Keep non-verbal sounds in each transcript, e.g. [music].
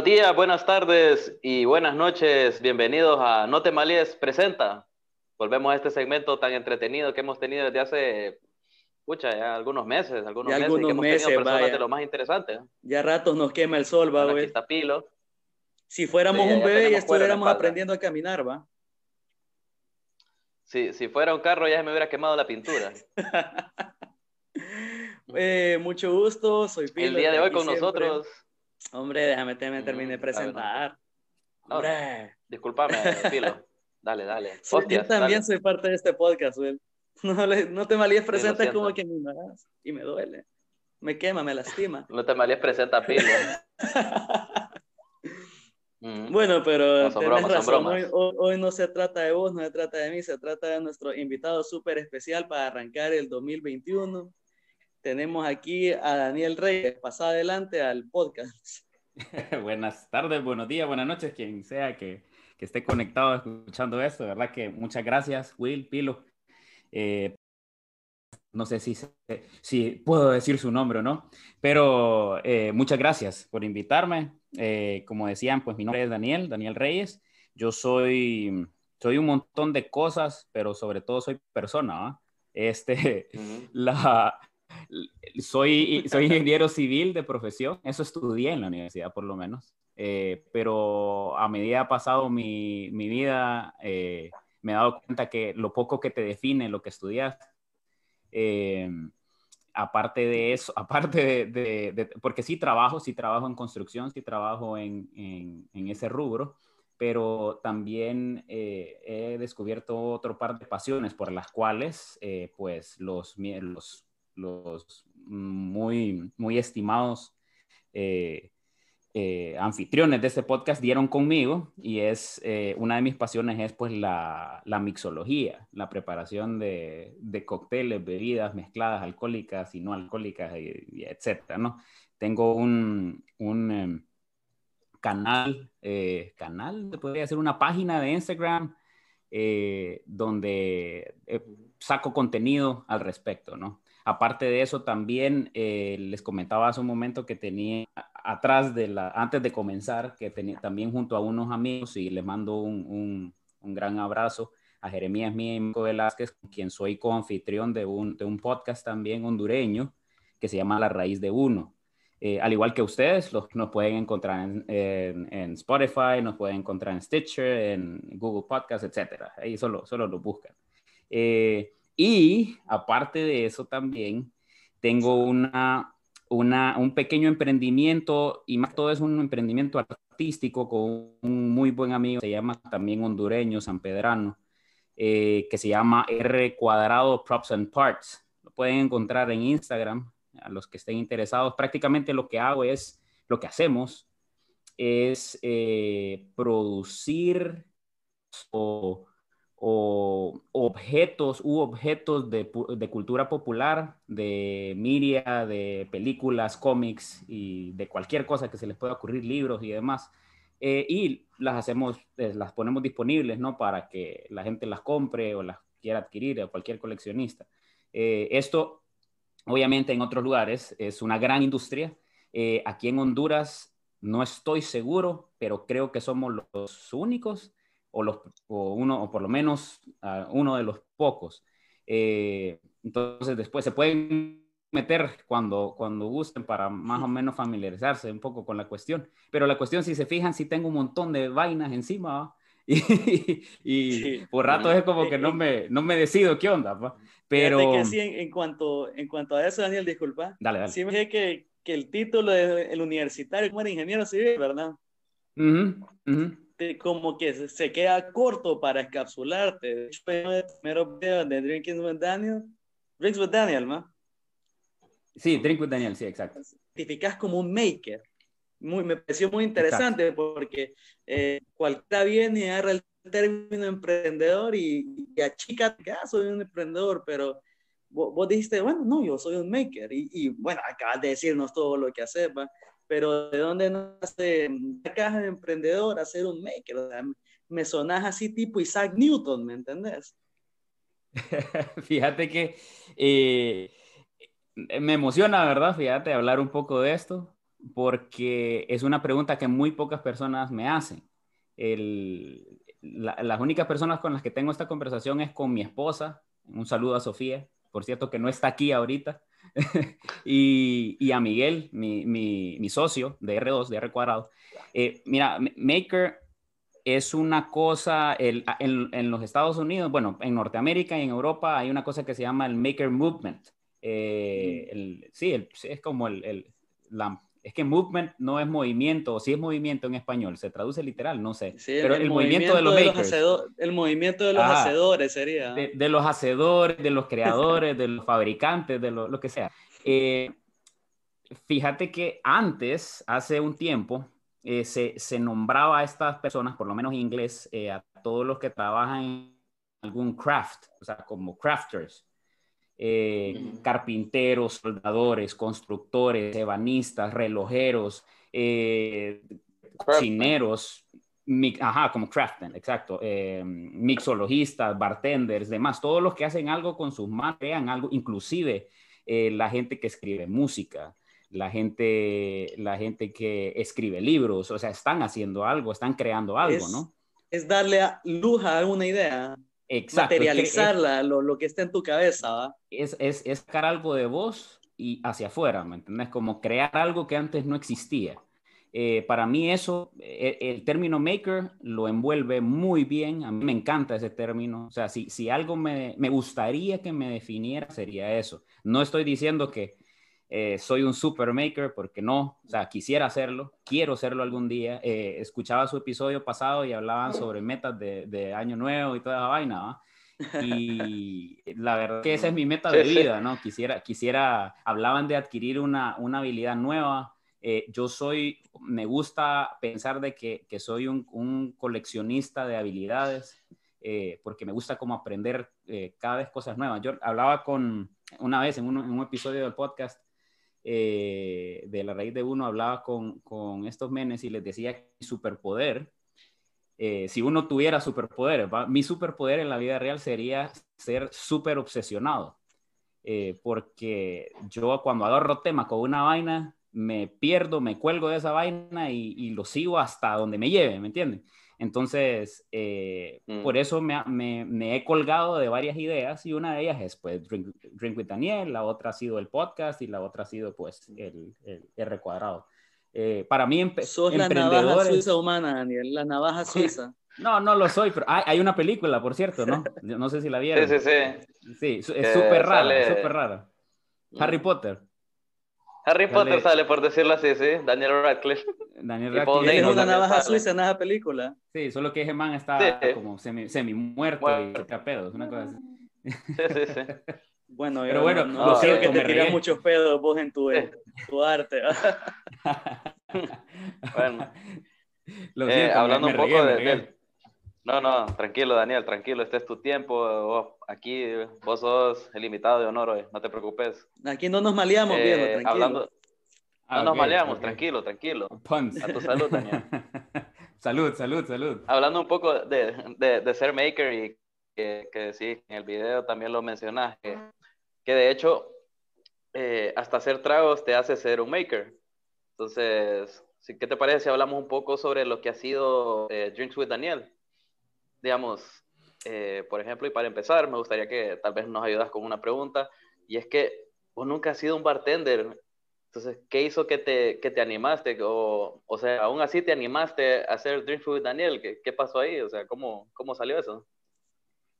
Buenos días, buenas tardes y buenas noches. Bienvenidos a No te malies presenta. Volvemos a este segmento tan entretenido que hemos tenido desde hace, escucha, ya algunos meses, algunos Ya meses, algunos que hemos meses, tenido personas vaya. de lo más interesantes. Ya ratos nos quema el sol, va, güey. está Pilo. Si fuéramos Sí, un ya bebé, ya estuviéramos aprendiendo a caminar, va. Si, si fuera un carro ya se me hubiera quemado la pintura. [laughs] Eh, mucho gusto, soy Pilo. El día de hoy con siempre. nosotros, Hombre, déjame te- me Mm, terminé de presentar. no. Hombre. discúlpame, [laughs] Pilo. Dale, dale. Soy- yo también dale. soy parte de este podcast. No, le- no te malíes presenta como que me ignoras y me duele. Me quema, me lastima. [laughs] No te malies presenta a Pilo. [laughs] Mm. Bueno, pero No, son tenés bromas, son razón. Hoy- hoy no se trata de vos, no se trata de mí, se trata de nuestro invitado súper especial para arrancar el 2021. Tenemos aquí a Daniel Reyes. Pasa adelante al podcast. [laughs] Buenas tardes, buenos días, buenas noches, quien sea que, que esté conectado escuchando esto. De verdad que muchas gracias, Will, Pilo. Eh, no sé si, si puedo decir su nombre o no, pero eh, muchas gracias por invitarme. Eh, como decían, pues mi nombre es Daniel, Daniel Reyes. Yo soy, soy un montón de cosas, pero sobre todo soy persona. ¿va? Este, Ujú. [laughs] la, soy, soy ingeniero civil de profesión, eso estudié en la universidad por lo menos, Eh, pero a medida ha pasado mi, mi vida, eh, me he dado cuenta que lo poco que te define lo que estudias, eh, aparte de eso, [laughs] aparte de, de- de- porque sí trabajo, sí trabajo en construcción, sí trabajo en, en- en ese rubro, pero también eh, he descubierto otro par de pasiones por las cuales, eh, pues, los, los, los muy, muy estimados eh, eh, anfitriones de este podcast dieron conmigo y es eh, una de mis pasiones es pues la, la mixología, la preparación de, de cócteles, bebidas mezcladas, alcohólicas y no alcohólicas, y, etcétera, ¿no? Tengo un, un em, canal, eh, podría ser una página de Instagram donde saco contenido al respecto, ¿no? Aparte de eso, también eh, les comentaba hace un momento que tenía atrás de la, antes de comenzar, que tenía también junto a unos amigos y les mando un, un, gran abrazo a Jeremías Mía y Mico Velázquez, quien soy coanfitrión de un, de un podcast también hondureño que se llama La Raíz de Uno. Eh, al igual que ustedes, los, nos pueden encontrar en, en- Spotify, nos pueden encontrar en Stitcher, en Google Podcast, etcétera. Ahí solo, solo lo buscan. Eh, y aparte de eso también tengo una, una, un pequeño emprendimiento y más todo es un emprendimiento artístico con un muy buen amigo, se llama también hondureño, San Pedrano, eh, que se llama R cuadrado Props and Parts. Lo pueden encontrar en Instagram a los que estén interesados. Prácticamente lo que hago es, lo que hacemos es eh, producir o, o objetos u objetos de, cultura popular, de media, de películas, cómics y de cualquier cosa que se les pueda ocurrir, libros y demás. Eh, y las hacemos, eh, las ponemos disponibles, ¿no? Para que la gente las compre o las quiera adquirir o cualquier coleccionista. Eh, esto, obviamente, en otros lugares es una gran industria. Aquí en Honduras no estoy seguro, pero creo que somos los únicos o, los, o uno, o por lo menos uh, uno de los pocos. Eh, entonces, después se pueden meter cuando, cuando gusten para más o menos familiarizarse un poco con la cuestión. Pero la cuestión, si se fijan, si tengo un montón de vainas encima, ¿va? [laughs] y, y Sí. por rato es como que no me, no me decido qué onda, ¿va? pero... Que sí, en, en cuanto, en cuanto a eso, Daniel, disculpa. Dale, dale. Sí me dije que, que el título del universitario como era ingeniero civil, ¿verdad? Ujú, ujú. Te- como que se, se queda corto para encapsularte. De hecho, los primeros videos de Drinking with Daniel, Drinks with Daniel, ¿no? Sí, Drink with Daniel, sí, exacto. Identificas como un maker. Muy, me pareció muy interesante porque eh, cualquiera viene y agarra el término emprendedor y, y achica, ah, soy un emprendedor, pero vos, vos, dijiste, bueno, no, yo soy un maker. Y, y, bueno, acabas de decirnos todo lo que haces, ¿va? Pero ¿de dónde nace la caja de emprendedor a ser un maker? O sea, me sonás así tipo Isaac Newton, ¿me entendés? [laughs] Fíjate que eh, me emociona, ¿verdad? Fíjate, hablar un poco de esto, porque es una pregunta que muy pocas personas me hacen. las únicas personas con las que tengo esta conversación es con mi esposa. Un saludo a Sofía, por cierto que no está aquí ahorita. [laughs] y, a Miguel, mi, socio de R2, de R cuadrado. Eh, mira, Maker es una cosa, en, los Estados Unidos, bueno, en Norteamérica y en Europa hay una cosa que se llama el Maker Movement. Eh, sí, es como el, la, es que movement no es movimiento, o si es movimiento en español, se traduce literal, no sé. pero el, movimiento, de los, makers. el movimiento de los hacedores sería. De, los hacedores, de los creadores, de los fabricantes, de lo, que sea. Eh, fíjate que antes, hace un tiempo, eh, se, se, nombraba a estas personas, por lo menos en inglés, eh, a todos los que trabajan en algún craft, o sea, como crafters. Eh, carpinteros, soldadores, constructores, ebanistas, relojeros, eh, cocineros, ajá, como craftsmen, exacto, eh, mixologistas, bartenders, demás, todos los que hacen algo con sus manos, crean algo, inclusive la gente que escribe música, la gente, la gente que escribe libros, o sea, están haciendo algo, están creando algo, ¿no? Es darle luz a una idea. Exacto, materializarla, lo, lo, que está en tu cabeza. Es, es, es sacar algo de vos y hacia afuera, ¿me entiendes? Como crear algo que antes no existía. Eh, para mí eso, e, el, término maker lo envuelve muy bien, a mí me encanta ese término, o sea, si, si algo me, me gustaría que me definiera sería eso. No estoy diciendo que eh, soy un super maker porque no, o sea, quisiera hacerlo, quiero hacerlo algún día. Eh, escuchaba su episodio pasado y hablaban sobre metas de, de año nuevo y toda esa vaina, Y [laughs] la verdad que esa es mi meta de vida, ¿no? Quisiera, quisiera, hablaban de adquirir una, una habilidad nueva. Eh, yo soy, me gusta pensar de que, que soy un, un, coleccionista de habilidades, porque me gusta como aprender cada vez cosas nuevas. Yo hablaba con, una vez en un, en un episodio del podcast, eh, de la raíz de uno hablaba con, con, estos menes y les decía que mi superpoder, eh, si uno tuviera superpoderes, mi superpoder en la vida real sería ser súper obsesionado. Eh, porque yo cuando agarro tema con una vaina, me pierdo, me cuelgo de esa vaina y, y lo sigo hasta donde me lleve, ¿me entienden? Entonces, eh, mm. por eso me, me, he colgado de varias ideas y una de ellas es pues Drink, with Daniel, la otra ha sido el podcast y la otra ha sido pues el, el R cuadrado. Eh, para mí, Sos la navaja suiza humana, Daniel, la navaja [laughs] suiza. No, no lo soy, pero hay, hay, una película, por cierto, ¿no? [laughs] No sé si la vieron. Sí, sí, sí. Sí, es súper rara, súper rara. Harry mm. Potter. Harry Potter sale, por decirlo así, sí. Daniel Radcliffe. Daniel Radcliffe. Es una navaja suiza en esa película. Sí, solo que ese man está como semi, semi muerto y y pedos, una cosa así. Sí, sí, sí. [laughs] Bueno, pero bueno, no, lo sé que te tiras muchos pedos vos en tu, tu arte. [laughs] bueno, [laughs] lo eh, siento, hablando un poco de, de, no, no, tranquilo, Daniel, tranquilo, este es tu tiempo. aquí vos sos el invitado de honor no te preocupes. Aquí no nos maleamos, eh, viejo, tranquilo. Hablando, ah, no nos maleamos, tranquilo, tranquilo. A tu salud, [laughs] Daniel. salud, salud, salud. Hablando un poco de, de, de ser maker y que, que, sí, en el video también lo mencionas, que, que de hecho eh, hasta hacer tragos te hace ser un maker. Entonces, ¿qué te parece si hablamos un poco sobre lo que ha sido eh, Drinks with Daniel? Digamos, eh, por ejemplo, y para empezar, me gustaría que tal vez nos ayudas con una pregunta, y es que vos nunca has sido un bartender, entonces, ¿qué hizo que te, que te animaste? O, o sea, aún así te animaste a hacer Drink Food Daniel, ¿qué, ¿qué, pasó ahí? O sea, ¿cómo, cómo salió eso?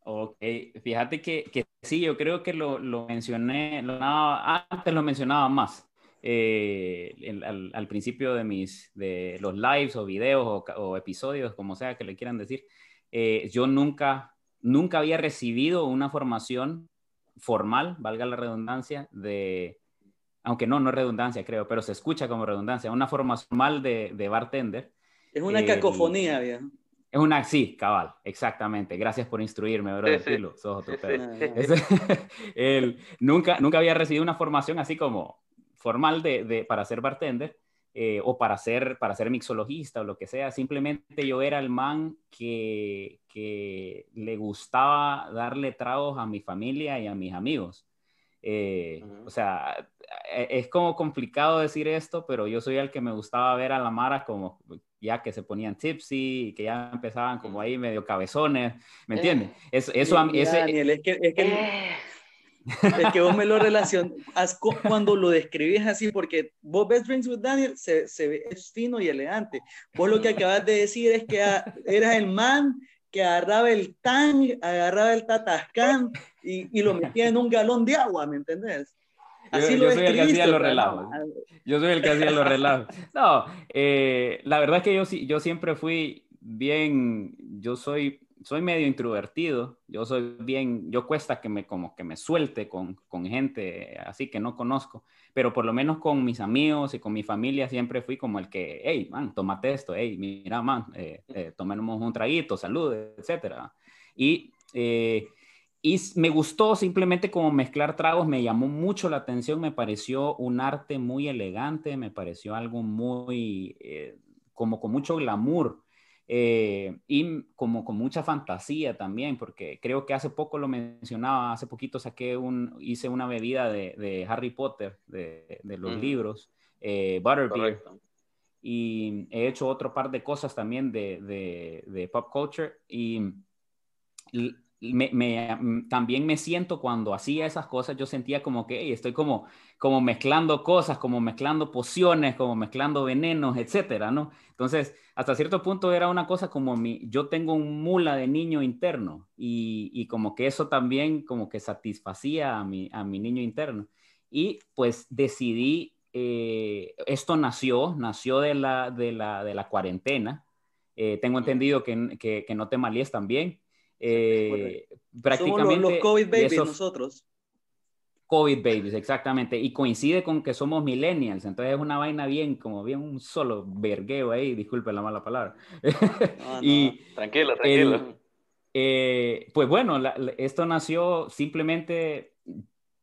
Ok, fíjate que, que sí, yo creo que lo, lo mencioné, lo, antes lo mencionaba más. Eh, al, al, principio de mis de los lives o videos o, o, episodios, como sea que le quieran decir, eh, yo nunca, nunca había recibido una formación formal, valga la redundancia, de, aunque no, no es redundancia, creo, pero se escucha como redundancia, una formación formal de, de bartender. Es una cacofonía, bien. Es una, sí, cabal, exactamente. Gracias por instruirme, bro. nunca, nunca había recibido una formación así como formal de, de, para ser bartender. Eh, o para ser, para ser mixologista o lo que sea. Simplemente yo era el man que, que le gustaba darle tragos a mi familia y a mis amigos. Eh, o sea, e, es como complicado decir esto, pero yo soy el que me gustaba ver a la Mara como ya que se ponían tipsy y que ya empezaban como ahí medio cabezones, ¿me entiendes? Eso, eso a ese, Daniel, es que, es que, eh. es que vos me lo relacionas, cuando lo describís así, porque vos ves Drinks with Daniel, se, se ve, es fino y elegante. Vos lo que acabas de decir es que eras el man que agarraba el tang, agarraba el tatascán y, y lo metía en un galón de agua, ¿me entendés? Así yo, soy el que hacía los relajos. Yo soy el que hacía los relajos. No, eh, la verdad es que yo, yo siempre fui bien, yo soy, soy medio introvertido, yo soy bien, yo cuesta que me, como que me suelte con, con gente así que no conozco, pero por lo menos con mis amigos y con mi familia siempre fui como el que, hey, man, tómate esto, hey, mira, man, eh, eh tomemos un traguito, salud, etcétera. Y eh, y me gustó simplemente como mezclar tragos, me llamó mucho la atención, me pareció un arte muy elegante, me pareció algo muy, eh, como con mucho glamour eh, y como con mucha fantasía también, porque creo que hace poco lo mencionaba, hace poquito saqué un, hice una bebida de, Harry Potter, de, los libros, eh, Butterbeer. Y he hecho otro par de cosas también de, de pop culture y me, mm, también me siento cuando hacía esas cosas, yo sentía como que estoy como, como mezclando cosas, como mezclando pociones, como mezclando venenos, etcétera, ¿no? Entonces, hasta cierto punto era una cosa como mi, yo tengo un mula de niño interno y, y como que eso también como que satisfacía a mi, a mi niño interno. Y pues decidí, eh, esto nació, nació de la, de la, de la cuarentena. Eh, tengo entendido que, que, que no te malíes también. Eh, prácticamente. Somos los, COVID babies nosotros. COVID babies, exactamente. Y coincide con que somos millennials, entonces es una vaina bien, como bien un solo vergueo ahí, disculpe la mala palabra. [laughs] y tranquilo, tranquilo. Eh, pues bueno, esto nació simplemente,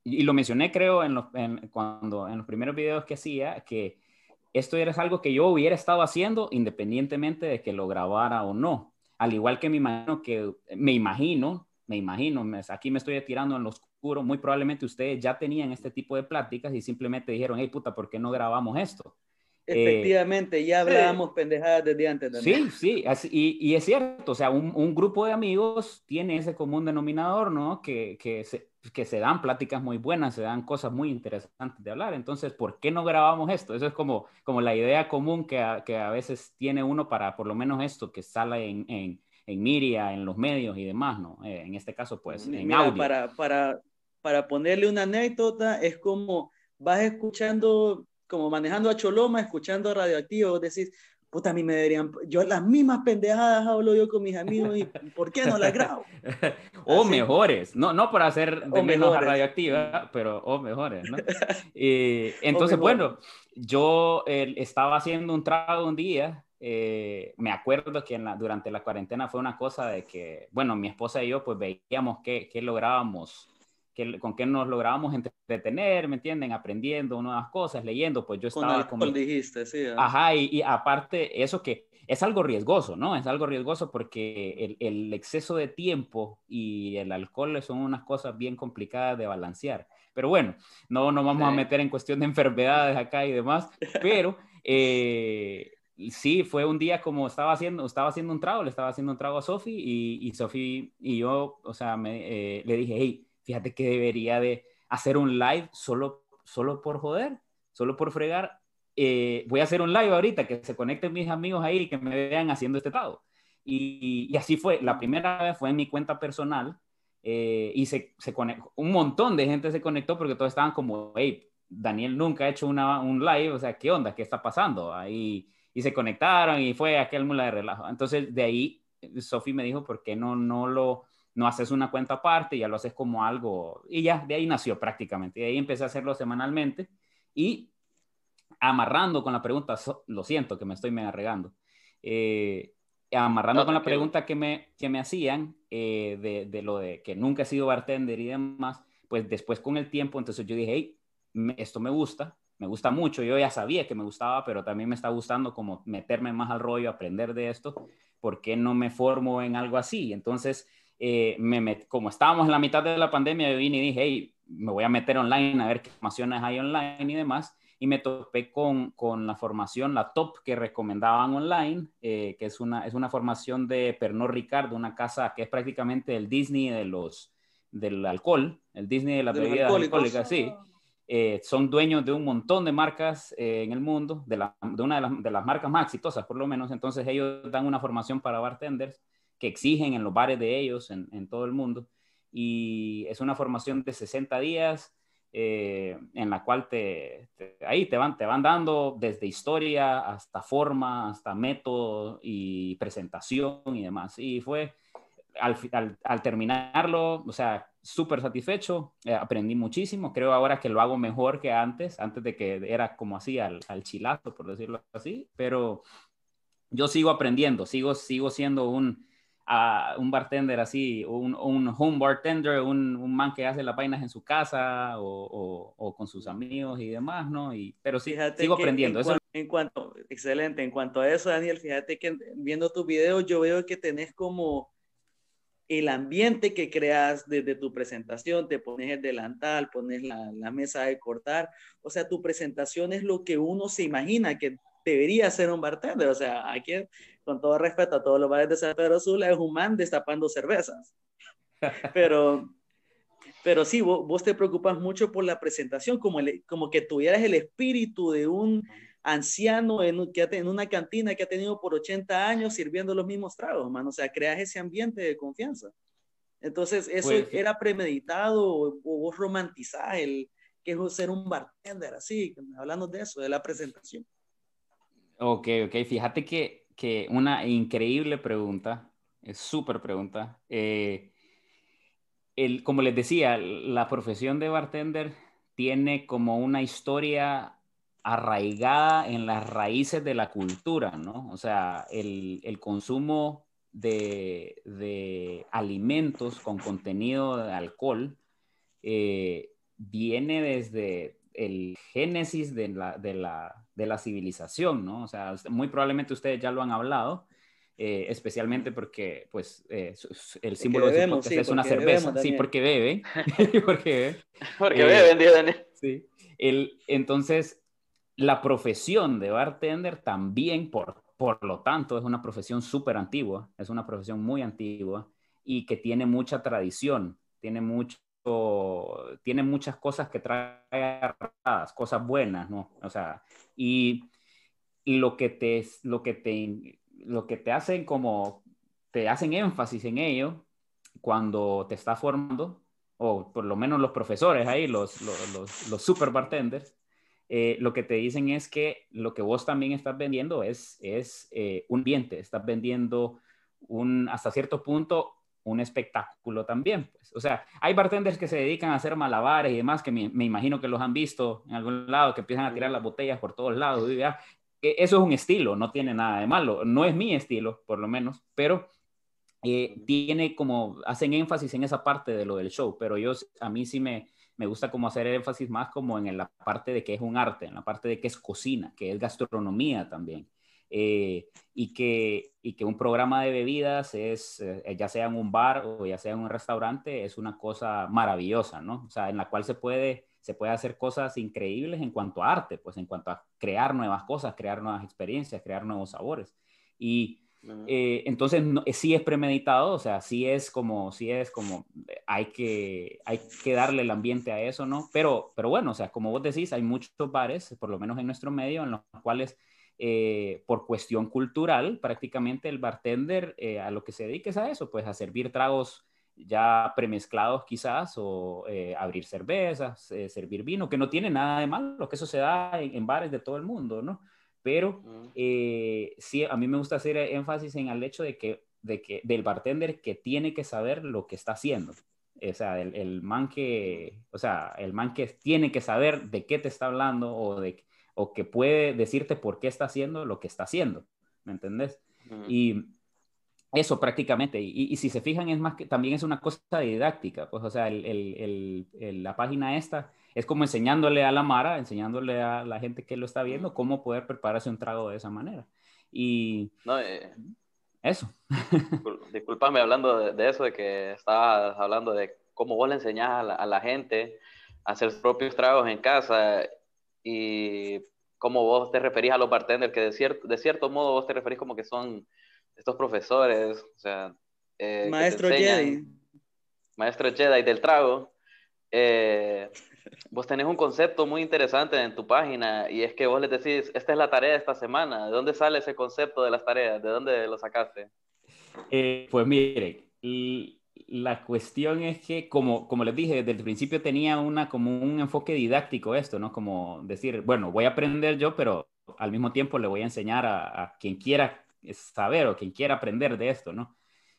y lo mencioné creo en los, cuando, en los primeros videos que hacía, que esto era algo que yo hubiera estado haciendo independientemente de que lo grabara o no. Al igual que me imagino que, me imagino, me imagino, aquí me estoy tirando en lo oscuro, muy probablemente ustedes ya tenían este tipo de pláticas y simplemente dijeron, hey puta, ¿por qué no grabamos esto? Efectivamente, ya hablábamos pendejadas desde antes. También. Sí, sí, y, y, es cierto, o sea, un, un, grupo de amigos tiene ese común denominador, ¿no? Que, que, se, que se dan pláticas muy buenas, se dan cosas muy interesantes de hablar. Entonces, ¿por qué no grabamos esto? Eso es como, como la idea común que a, que a veces tiene uno para por lo menos esto que sale en, en, en Miria, en los medios y demás, ¿no? Eh, en este caso, pues, en audio. Para, para, para ponerle una anécdota, es como vas escuchando como manejando a Choloma, escuchando Radioactivo, decís, puta, a mí me deberían, yo las mismas pendejadas hablo yo con mis amigos y ¿por qué no las grabo? [laughs] o mejores, no, no para hacer de menos a radioactiva, pero o mejores, ¿no? [laughs] entonces, bueno, yo estaba haciendo un trago un día, eh, me acuerdo que en la, durante la cuarentena fue una cosa de que, bueno, mi esposa y yo pues veíamos qué, qué lográbamos con qué nos lográbamos entretener, ¿me entienden? Aprendiendo nuevas cosas, leyendo, pues yo estaba como... dijiste, sí. ¿eh? Ajá, y, aparte, eso que es algo riesgoso, ¿no? Es algo riesgoso porque el, el, exceso de tiempo y el alcohol son unas cosas bien complicadas de balancear. Pero bueno, no nos vamos a meter en cuestión de enfermedades acá y demás, pero... Eh, sí, fue un día como estaba haciendo, estaba haciendo un trago, le estaba haciendo un trago a Sofi y, y Sofi y yo, o sea, me, eh, le dije, hey, fíjate que debería de hacer un live solo, solo por joder, solo por fregar. Eh, voy a hacer un live ahorita, que se conecten mis amigos ahí y que me vean haciendo este trago. Y, así fue, la primera vez fue en mi cuenta personal eh, y se, se conectó, un montón de gente se conectó porque todos estaban como, hey, Daniel nunca ha hecho una, un live, o sea, ¿qué onda? ¿Qué está pasando? Ahí, y se conectaron y fue aquel mula de relajo. Entonces, de ahí, Sofi me dijo, ¿por qué no, no lo no haces una cuenta aparte, ya lo haces como algo, y ya, de ahí nació prácticamente, de ahí empecé a hacerlo semanalmente y amarrando con la pregunta, lo siento que me estoy mega regando, eh, amarrando con la pregunta que me, que me hacían eh, de, de, lo de que nunca he sido bartender y demás, pues después con el tiempo, entonces yo dije, hey, esto me gusta, me gusta mucho, yo ya sabía que me gustaba, pero también me está gustando como meterme más al rollo, aprender de esto, ¿por qué no me formo en algo así? Entonces, eh, me como estábamos en la mitad de la pandemia, yo vine y dije, hey, me voy a meter online a ver qué formaciones hay online y demás. Y me topé con, con la formación, la top que recomendaban online, eh, que es una, es una formación de Pernod Ricard, una casa que es prácticamente el Disney de los, del alcohol, el Disney de las bebidas alcohólicas, sí. Eh, son dueños de un montón de marcas eh, en el mundo, de, la, de una de las, de las, marcas más exitosas por lo menos. Entonces ellos dan una formación para bartenders que exigen en los bares de ellos en, en todo el mundo. Y es una formación de 60 días eh, en la cual te, ahí te van, te van dando desde historia hasta forma, hasta método y presentación y demás. Y fue al, al, terminarlo, o sea, súper satisfecho, eh, aprendí muchísimo, creo ahora que lo hago mejor que antes, antes de que era como así al, al chilazo, por decirlo así, pero yo sigo aprendiendo, sigo, sigo siendo un, uh, un bartender así, un, un home bartender, un, un, man que hace las vainas en su casa o, o, con sus amigos y demás, ¿no? Y, pero sí, sigo aprendiendo. En, eso... en cuanto, excelente, en cuanto a eso, Daniel, fíjate que viendo tus videos yo veo que tenés como el ambiente que creas desde tu presentación, te pones el delantal, pones la, la, mesa de cortar, o sea, tu presentación es lo que uno se imagina que debería ser un bartender, o sea, aquí, con todo respeto a todos los bares de San Pedro Sula, es un man destapando cervezas, [laughs] pero, pero sí, vos, vos, te preocupas mucho por la presentación, como, el, como que tuvieras el espíritu de un anciano en, que en una cantina que ha tenido por 80 años sirviendo los mismos tragos, man. O sea, creas ese ambiente de confianza. Entonces, ¿eso pues, era premeditado o, o, vos romantizás el que es ser un bartender así? Hablando de eso, de la presentación. Ok, ok. Fíjate que, que una increíble pregunta, es súper pregunta. Eh, el, como les decía, la profesión de bartender tiene como una historia arraigada en las raíces de la cultura, ¿no? O sea, el, el consumo de, de, alimentos con contenido de alcohol eh, viene desde el génesis de la, de, la, de la, civilización, ¿no? O sea, muy probablemente ustedes ya lo han hablado, eh, especialmente porque, pues, eh, el símbolo de su sí, es una cerveza. Bebemos, sí, [laughs] [laughs] porque bebe. porque bebe. Porque beben, Daniel. Sí. El, entonces, la profesión de bartender también, por, por lo tanto, es una profesión súper antigua, es una profesión muy antigua y que tiene mucha tradición, tiene mucho tiene muchas cosas que trae cosas buenas, ¿no? O sea, y, y, lo que te lo que te lo que te hacen como te hacen énfasis en ello cuando te está formando o por lo menos los profesores ahí, los, los, los, los super bartenders, eh, lo que te dicen es que lo que vos también estás vendiendo es, es eh, un ambiente, estás vendiendo un, hasta cierto punto un espectáculo también. Pues. O sea, hay bartenders que se dedican a hacer malabares y demás, que me, me imagino que los han visto en algún lado, que empiezan a tirar las botellas por todos lados. Y ya, e, eso es un estilo, no tiene nada de malo. No es mi estilo, por lo menos, pero eh, tiene como, hacen énfasis en esa parte de lo del show, pero yo, a mí sí me, me gusta como hacer énfasis más como en la parte de que es un arte, en la parte de que es cocina, que es gastronomía también. Eh, y, que, y que un programa de bebidas es, eh, ya sea en un bar o ya sea en un restaurante, es una cosa maravillosa, ¿no? O sea, en la cual se puede, se puede hacer cosas increíbles en cuanto a arte, pues en cuanto a crear nuevas cosas, crear nuevas experiencias, crear nuevos sabores. Y eh, entonces, no, sí es premeditado, o sea, sí es como, sí es como, hay que, hay que darle el ambiente a eso, ¿no? Pero, pero bueno, o sea, como vos decís, hay muchos bares, por lo menos en nuestro medio, en los cuales, eh, por cuestión cultural, prácticamente el bartender eh, a lo que se dedique es a eso, pues a servir tragos ya premezclados quizás, o eh, abrir cervezas, eh, servir vino, que no tiene nada de malo, que eso se da en, en bares de todo el mundo, ¿no? pero sí, a mí me gusta hacer énfasis en el hecho de que, de que del bartender que tiene que saber lo que está haciendo. O sea, el, el, man que, o sea, el man que tiene que saber de qué te está hablando o, de, o que puede decirte por qué está haciendo lo que está haciendo, ¿me entendés? Y eso prácticamente, y, y, si se fijan, es más que también es una cosa didáctica, pues, o sea, el, el, la página esta es como enseñándole a la Mara, enseñándole a la gente que lo está viendo cómo poder prepararse un trago de esa manera. Y no, eh, eso. [laughs] Disculpame hablando de, de, eso, de que estabas hablando de cómo vos le enseñás a la, a la gente. hacer sus propios tragos en casa y cómo vos te referís a los bartenders, que de cierto, de cierto modo vos te referís como que son estos profesores, o sea... Eh, Maestro Jedi. Maestro Jedi del trago. Eh, vos tenés un concepto muy interesante en tu página y es que vos les decís, esta es la tarea de esta semana. ¿De dónde sale ese concepto de las tareas? ¿De dónde lo sacaste? Eh, pues mire, la cuestión es que, como, como les dije, desde el principio tenía una, como un enfoque didáctico esto, ¿no? Como decir, bueno, voy a aprender yo, pero al mismo tiempo le voy a enseñar a, quien quiera saber o quien quiera aprender de esto, ¿no?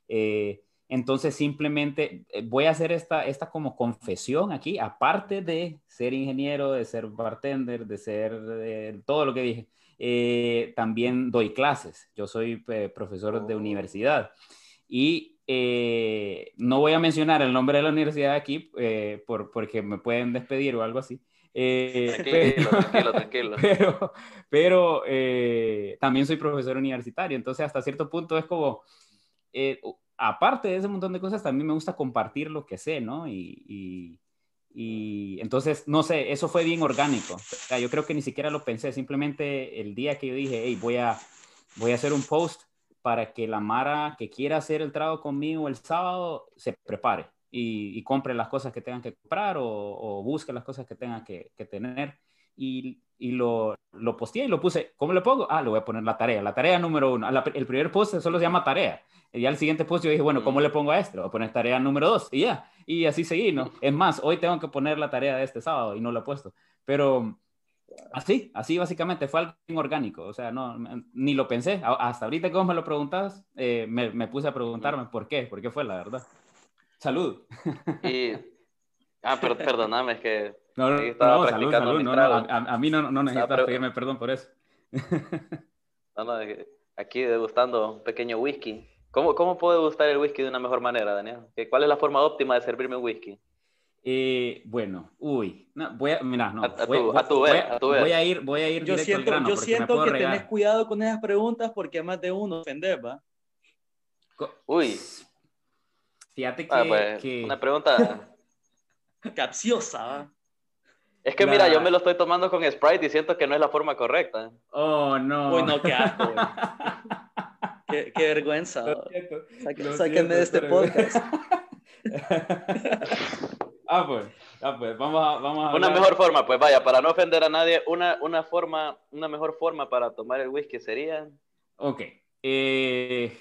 Eh, entonces simplemente eh, voy a hacer esta, esta como confesión aquí, aparte de ser ingeniero, de ser bartender, de ser todo lo que dije, eh, también doy clases. Yo soy profesor de oh. universidad y eh, no voy a mencionar el nombre de la universidad aquí eh, por, porque me pueden despedir o algo así. Eh, tranquilo, tranquilo, [laughs] tranquilo. Pero, pero también soy profesor universitario, entonces hasta cierto punto es como, aparte de ese montón de cosas, también me gusta compartir lo que sé, ¿no? Y, y, y, entonces, no sé, eso fue bien orgánico. O sea, yo creo que ni siquiera lo pensé, simplemente el día que yo dije, hey, voy a, voy a hacer un post para que la Mara que quiera hacer el trago conmigo el sábado se prepare y, compre las cosas que tengan que comprar o, busque las cosas que tengan que, tener. Y, y lo, lo posteé y lo puse. ¿Cómo le pongo? Ah, le voy a poner la tarea. La tarea número uno. el primer post solo se llama tarea. Y ya el siguiente post yo dije, bueno, ¿cómo le pongo a esto? Voy a poner tarea número dos y ya. Y así seguí, ¿no? [laughs] Es más, hoy tengo que poner la tarea de este sábado y no lo he puesto. Pero Así, así básicamente, fue algo orgánico, o sea, no, ni lo pensé, hasta ahorita vos me lo preguntabas, eh, me, me, puse a preguntarme por qué, por qué fue la verdad. Salud. Y, ah, pero perdóname, es que no, no, estaba no salud, salud, no, a, a, mí no, no necesitas pedirme perdón por eso. no, no, aquí degustando un pequeño whisky. ¿Cómo, ¿Cómo puedo degustar el whisky de una mejor manera, Daniel? ¿Cuál es la forma óptima de servirme un whisky? Eh, bueno, uy, no, voy a, mira, no, a, voy, a, tu, ver, a tu voy a ir, voy a ir yo directo siento, al grano Yo siento que tenés cuidado con esas preguntas porque más de uno ofender, ¿va? Uy. Fíjate ah, que, pues, que... Una pregunta... [laughs] Capciosa, ¿va? Es que mira, yo me lo estoy tomando con Sprite y siento que no es la forma correcta. Oh, no. Uy, no, qué asco, [laughs] qué, qué, vergüenza. Sáquenme de este podcast. [laughs] Ah, pues, ah, pues, vamos a, vamos a Una mejor forma, pues vaya, para no ofender a nadie, una, una forma, una mejor forma para tomar el whisky sería... Ok, eh,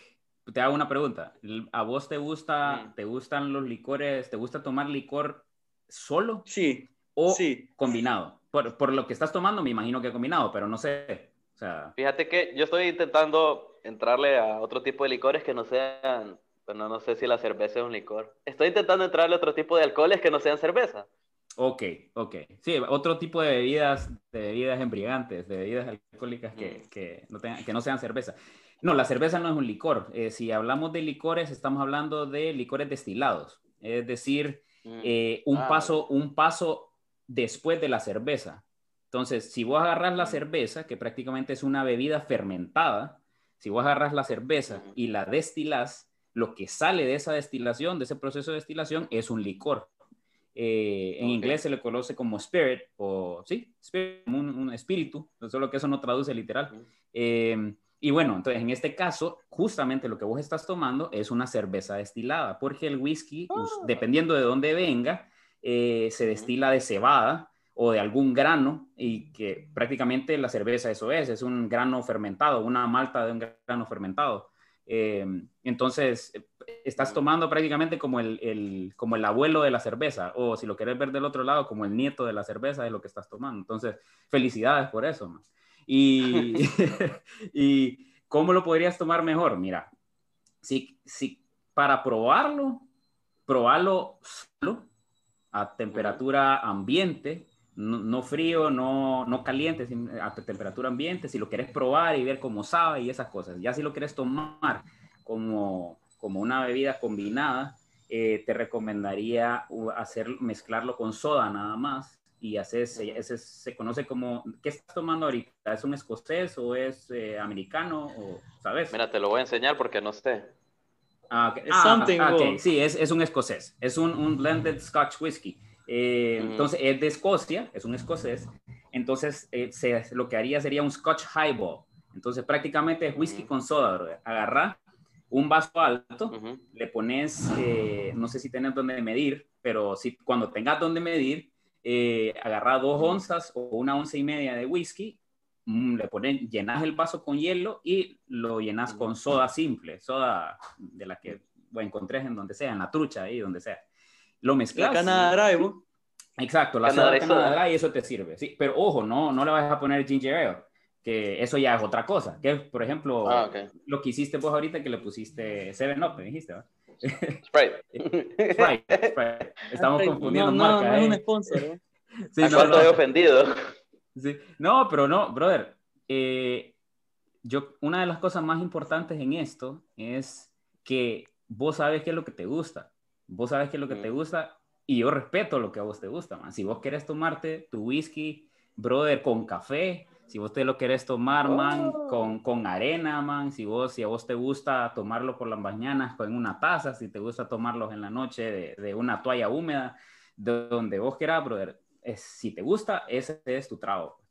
te hago una pregunta. ¿A vos te gusta, mm. te gustan los licores, te gusta tomar licor solo? Sí. ¿O sí. combinado? Por, por, lo que estás tomando, me imagino que combinado, pero no sé. O sea... Fíjate que yo estoy intentando entrarle a otro tipo de licores que no sean bueno, no sé si la cerveza es un licor. Estoy intentando entrarle a otro tipo de alcoholes que no sean cerveza. Ok, ok. Sí, otro tipo de bebidas, de bebidas embriagantes, de bebidas alcohólicas que, mm. que, no, tengan, que no sean cerveza. No, la cerveza no es un licor. Eh, si hablamos de licores, estamos hablando de licores destilados. Es decir, mm. eh, un, ah, paso, un paso después de la cerveza. Entonces, si vos agarras la mm. cerveza, que prácticamente es una bebida fermentada, si vos agarras la cerveza y la destilás, lo que sale de esa destilación, de ese proceso de destilación, es un licor. Eh, en inglés se le conoce como spirit, o sí, spirit, un, espíritu, solo que eso no traduce literal. Em, y bueno, entonces en este caso, justamente lo que vos estás tomando es una cerveza destilada, porque el whisky, pues, ah. dependiendo de dónde venga, eh, se destila de cebada o de algún grano, y que prácticamente la cerveza eso es, es un grano fermentado, una malta de un grano fermentado. Em, entonces, estás tomando prácticamente como el, como el abuelo de la cerveza, o si lo quieres ver del otro lado, como el nieto de la cerveza de lo que estás tomando. Entonces, felicidades por eso. Y, [laughs] [laughs] y cómo lo podrías tomar mejor? Mira, si, si para probarlo, probarlo solo a temperatura ambiente, no, frío, no, no caliente, a temperatura ambiente, si lo quieres probar y ver cómo sabe y esas cosas. Ya si lo quieres tomar como, como una bebida combinada, eh, te recomendaría hacer, mezclarlo con soda nada más y haces, ese se conoce como, ¿qué estás tomando ahorita? ¿Es un escocés o es eh, americano o, sabes? Mira, te lo voy a enseñar porque no sé. Ah, ah, ah Sí, es, es, un escocés, es un, un blended Scotch whisky. Eh, entonces, es de Escocia, es un escocés. Entonces, eh, lo que haría sería un Scotch Highball. Entonces, prácticamente es whisky con soda, Agarra un vaso alto, le pones, eh, no sé si tenés donde medir, pero si, cuando tengas donde medir, agarra dos onzas o una onza y media de whisky, mm, le pones, llenas el vaso con hielo y lo llenas con soda simple, soda de la que encontrés en donde sea, en la trucha, ahí donde sea. Lo mezclas. La Canadá Dry, Exacto, la soda Canadá Dry y eso te sirve. Sí, pero ojo, no, no le vas a poner ginger ale, que eso ya es otra cosa. Que por ejemplo, ah, lo que hiciste vos ahorita que le pusiste Seven Up, me dijiste, ¿no? Sprite. [laughs] Sprite, Sprite. Estamos confundiendo no, marcas. No, no es un sponsor, ¿eh? [laughs] Sí, no, no, he ofendido. Sí. No, pero no, brother. Eh, yo, una de las cosas más importantes en esto es que vos sabes qué es lo que te gusta. Vos sabes qué es lo que te gusta y yo respeto lo que a vos te gusta, man. Si vos querés tomarte tu whisky, brother, con café, si vos te lo querés tomar, man, oh. con, con arena, man, si, vos, si a vos te gusta tomarlo por las mañanas con una taza, si te gusta tomarlos en la noche de, de una toalla húmeda, de donde vos quieras, brother, es, si te gusta, ese es tu trago.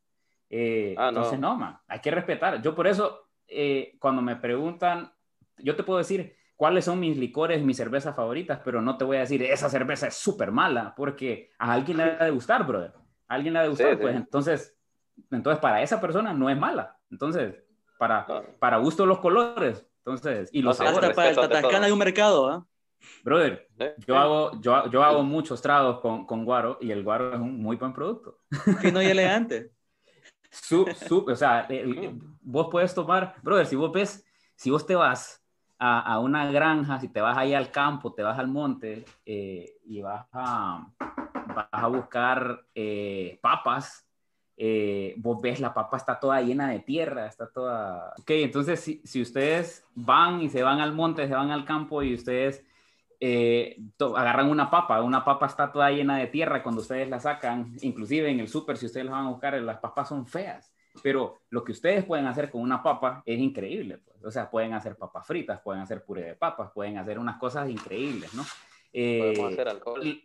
Eh, ah, entonces, no, man, hay que respetar. Yo por eso, eh, cuando me preguntan, yo te puedo decir, cuáles son mis licores, mis cervezas favoritas, pero no te voy a decir, esa cerveza es súper mala, porque a alguien le ha de gustar, brother. A alguien le ha de gustar, pues entonces, entonces para esa persona no es mala. Entonces, para, para gusto los colores, entonces, y los sabores. Hasta para el Tatascana hay un mercado, ¿ah? Brother, yo hago, yo, yo hago muchos tragos con, con, guaro y el guaro es un muy buen producto. Fino y elegante. Su, o sea, vos puedes tomar, brother, si vos ves, si vos te vas a, una granja, si te vas ahí al campo, te vas al monte eh, y vas a, vas a buscar eh, papas, eh, vos ves la papa está toda llena de tierra, está toda... Ok, entonces si, si ustedes van y se van al monte, se van al campo y ustedes agarran una papa, una papa está toda llena de tierra cuando ustedes la sacan, inclusive en el súper, si ustedes la van a buscar, las papas son feas pero lo que ustedes pueden hacer con una papa es increíble. Pues. O sea, pueden hacer papas fritas, pueden hacer puré de papas, pueden hacer unas cosas increíbles, ¿no? Podemos hacer alcohol.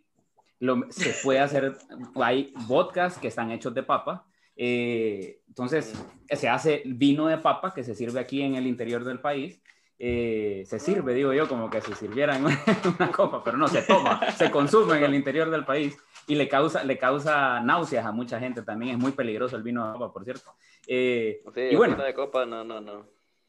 se puede hacer, hay vodkas que están hechos de papa. Eh, entonces, se hace vino de papa que se sirve aquí en el interior del país. Eh, se sirve, digo yo, como que se sirviera en [laughs] una copa, pero no, se toma, se consume en el interior del país y le causa, le causa náuseas a mucha gente también. Es muy peligroso el vino de copa, por cierto. Eh, y bueno, de copa, no, no, no.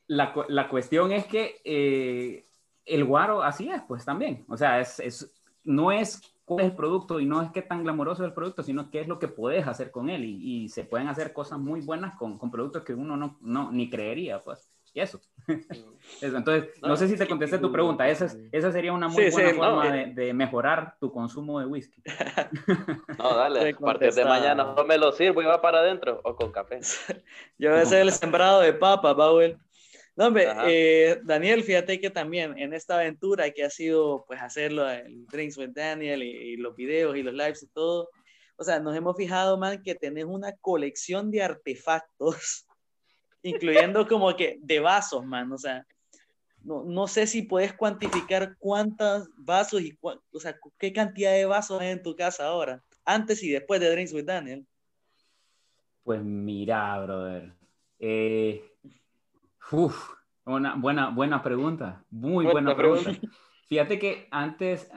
La, la cuestión es que eh, el guaro así es, pues también. O sea, es, es, no es cuál es el producto y no es qué tan glamoroso es el producto, sino qué es lo que puedes hacer con él. Y, y se pueden hacer cosas muy buenas con, con productos que uno no, no, ni creería, pues. Y eso. [laughs] Entonces, no, sé si te contesté tu pregunta. Esa, esa sería una muy buena forma de, de, mejorar tu consumo de whisky. [laughs] No, dale. A partir de mañana no me lo sirvo y va para adentro o con café. [laughs] Yo voy a hacer el sembrado de papa, Paul. No, hombre, eh, Daniel, fíjate que también en esta aventura que ha sido, pues, hacerlo, el Drinks with Daniel y, y los videos y los lives y todo, o sea, nos hemos fijado, man, que tenés una colección de artefactos incluyendo como que de vasos, man, o sea, no, no sé si puedes cuantificar cuántos vasos y, o sea, qué cantidad de vasos hay en tu casa ahora, antes y después de Drinks with Daniel. Pues mira, brother. Eh, uf, una buena, buena pregunta, muy buena, pregunta. Fíjate que antes,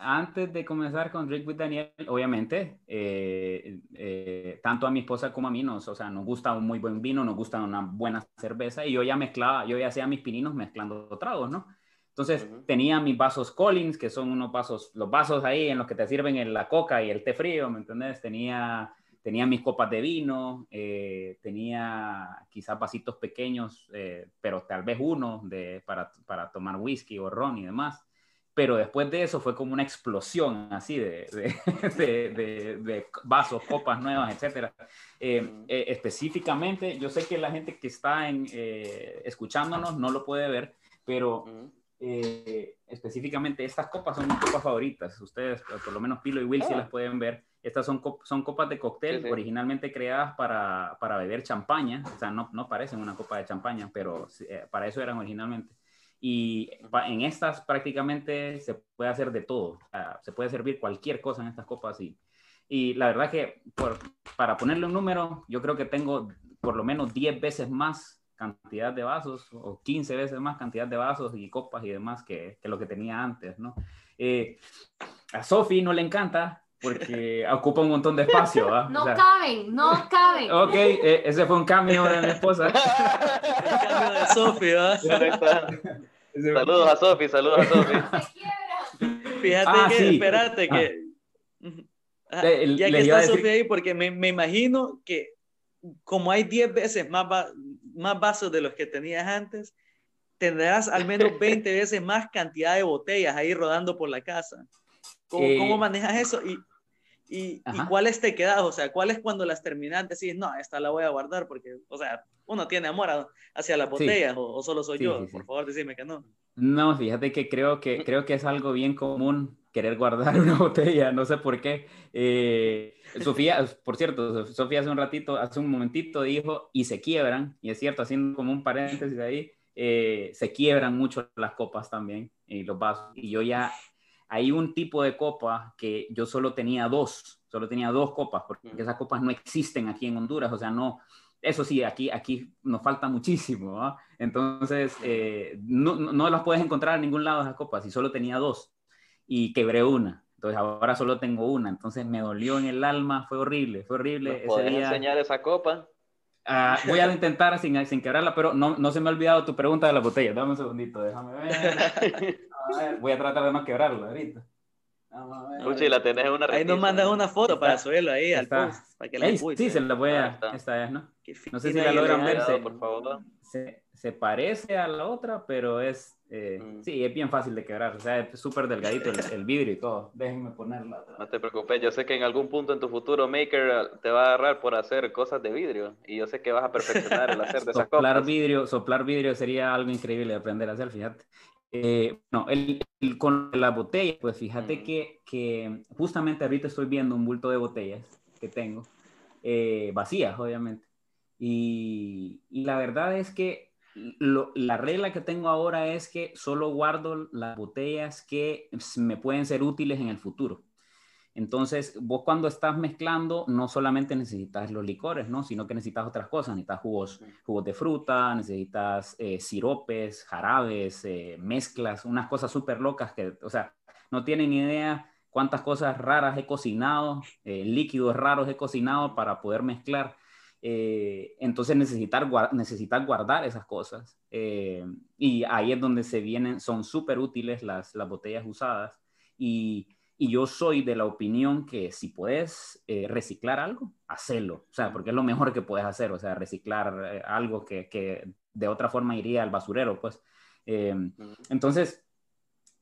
antes de comenzar con Drink with Daniel, obviamente, eh, eh, tanto a mi esposa como a mí nos, o sea, nos gusta un muy buen vino, nos gusta una buena cerveza y yo ya mezclaba, yo ya hacía mis pininos mezclando tragos, ¿no? Entonces tenía mis vasos Collins, que son unos vasos, los vasos ahí en los que te sirven la coca y el té frío, ¿me entendés? Tenía, tenía mis copas de vino, eh, tenía quizás vasitos pequeños, pero tal vez uno de, para, para tomar whisky o ron y demás pero después de eso fue como una explosión así de, de, [laughs] de, vasos, copas nuevas, etc. Eh, eh, específicamente, yo sé que la gente que está en, eh, escuchándonos no lo puede ver, pero específicamente estas copas son mis copas favoritas. Ustedes, por lo menos Pilo y Will, si ah. las pueden ver. Estas son, son copas de cóctel originalmente creadas para, para, beber champaña. O sea, no, no parecen una copa de champaña, pero para eso eran originalmente. Y en estas prácticamente se puede hacer de todo. se puede servir cualquier cosa en estas copas y, Y la verdad que por, para ponerle un número, yo creo que tengo por lo menos 10 veces más cantidad de vasos o 15 veces más cantidad de vasos y copas y demás que, que lo que tenía antes, ¿no? Eh, a Sofi no le encanta porque [laughs] ocupa un montón de espacio. ¿va? No caben, no caben. Ok, eh, ese fue un cambio de mi esposa. [laughs] [laughs] El cambio de Sofi, ¿va? Saludos a Sofi, saludos a Sofi. [laughs] Fíjate Ah, que, sí. espérate, Ah. que. Ah, Le- ya le que está decir- Sofía ahí, porque me, me imagino que como hay 10 veces más, va- más vasos de los que tenías antes, tendrás al menos [laughs] 20 veces más cantidad de botellas ahí rodando por la casa. ¿Cómo, Eh, cómo manejas eso? Y, y, y cuáles te quedas? O sea, ¿cuáles cuando las terminas decís, no, esta la voy a guardar? Porque, o sea, uno tiene amor a- hacia las Sí. botellas o, o solo soy Sí, yo. sí, sí. Por favor, decime que no. No, fíjate que creo que, creo que es algo bien común querer guardar [laughs] una botella, no sé por qué. Eh, Sofía, [laughs] por cierto, Sofía hace un ratito, hace un momentito dijo, y se quiebran, y es cierto, haciendo como un paréntesis ahí, eh, se quiebran mucho las copas también y los vasos. Y yo ya, hay un tipo de copa que yo solo tenía dos, solo tenía dos copas, porque Mm. esas copas no existen aquí en Honduras, o sea, no, eso sí, aquí, aquí nos falta muchísimo, ¿va? Entonces, eh, no, no- no las puedes encontrar en ningún lado esas copas, y solo tenía dos, y quebré una. Entonces, ahora solo tengo una. Entonces, me dolió en el alma, fue horrible, fue horrible. ¿Nos Ese día, enseñar esa copa? Ah, voy a intentar sin, sin quebrarla, pero no, no se me ha olvidado tu pregunta de la botella. Dame un segundito, déjame ver. [laughs] A ver, voy a tratar de no quebrarla ahorita. Vamos a ver. Puchi, la tenés en una Ahí nos repisa. mandas una foto Está- para subirlo ahí al está- post. Para que la Ey, sí, se la voy a... está. Esta es, ¿no? No sé si la logran ver, se- por favor. se, se parece a la otra, pero es, eh, Mm. sí, es bien fácil de quebrar, o sea, es súper delgadito el, el vidrio y todo. Déjenme ponerla. No vez. te preocupes, yo sé que en algún punto en tu futuro Maker te va a agarrar por hacer cosas de vidrio y yo sé que vas a perfeccionar el hacer de [laughs] esas Soplar copas. vidrio, soplar vidrio sería algo increíble de aprender a hacer, fíjate. Eh, no, el, el- con la botella, pues fíjate Mm. que, que justamente ahorita estoy viendo un bulto de botellas que tengo, eh, vacías, obviamente. Y, y la verdad es que lo- la regla que tengo ahora es que solo guardo las botellas que me pueden ser útiles en el futuro. Entonces, vos cuando estás mezclando, no solamente necesitas los licores, ¿no? Sino que necesitas otras cosas, necesitas jugos, jugos de fruta, necesitas eh, siropes, jarabes, eh, mezclas, unas cosas súper locas que, o sea, no tienen idea cuántas cosas raras he cocinado, eh, líquidos raros he cocinado para poder mezclar. Eh, entonces necesitar, guar- necesitar guardar esas cosas. Eh, y ahí es donde se vienen, son súper útiles las, las botellas usadas. Y, y yo soy de la opinión que si puedes eh, reciclar algo, hacelo. O sea, porque es lo mejor que puedes hacer. O sea, reciclar eh, algo que, que de otra forma iría al basurero, pues. Eh, entonces,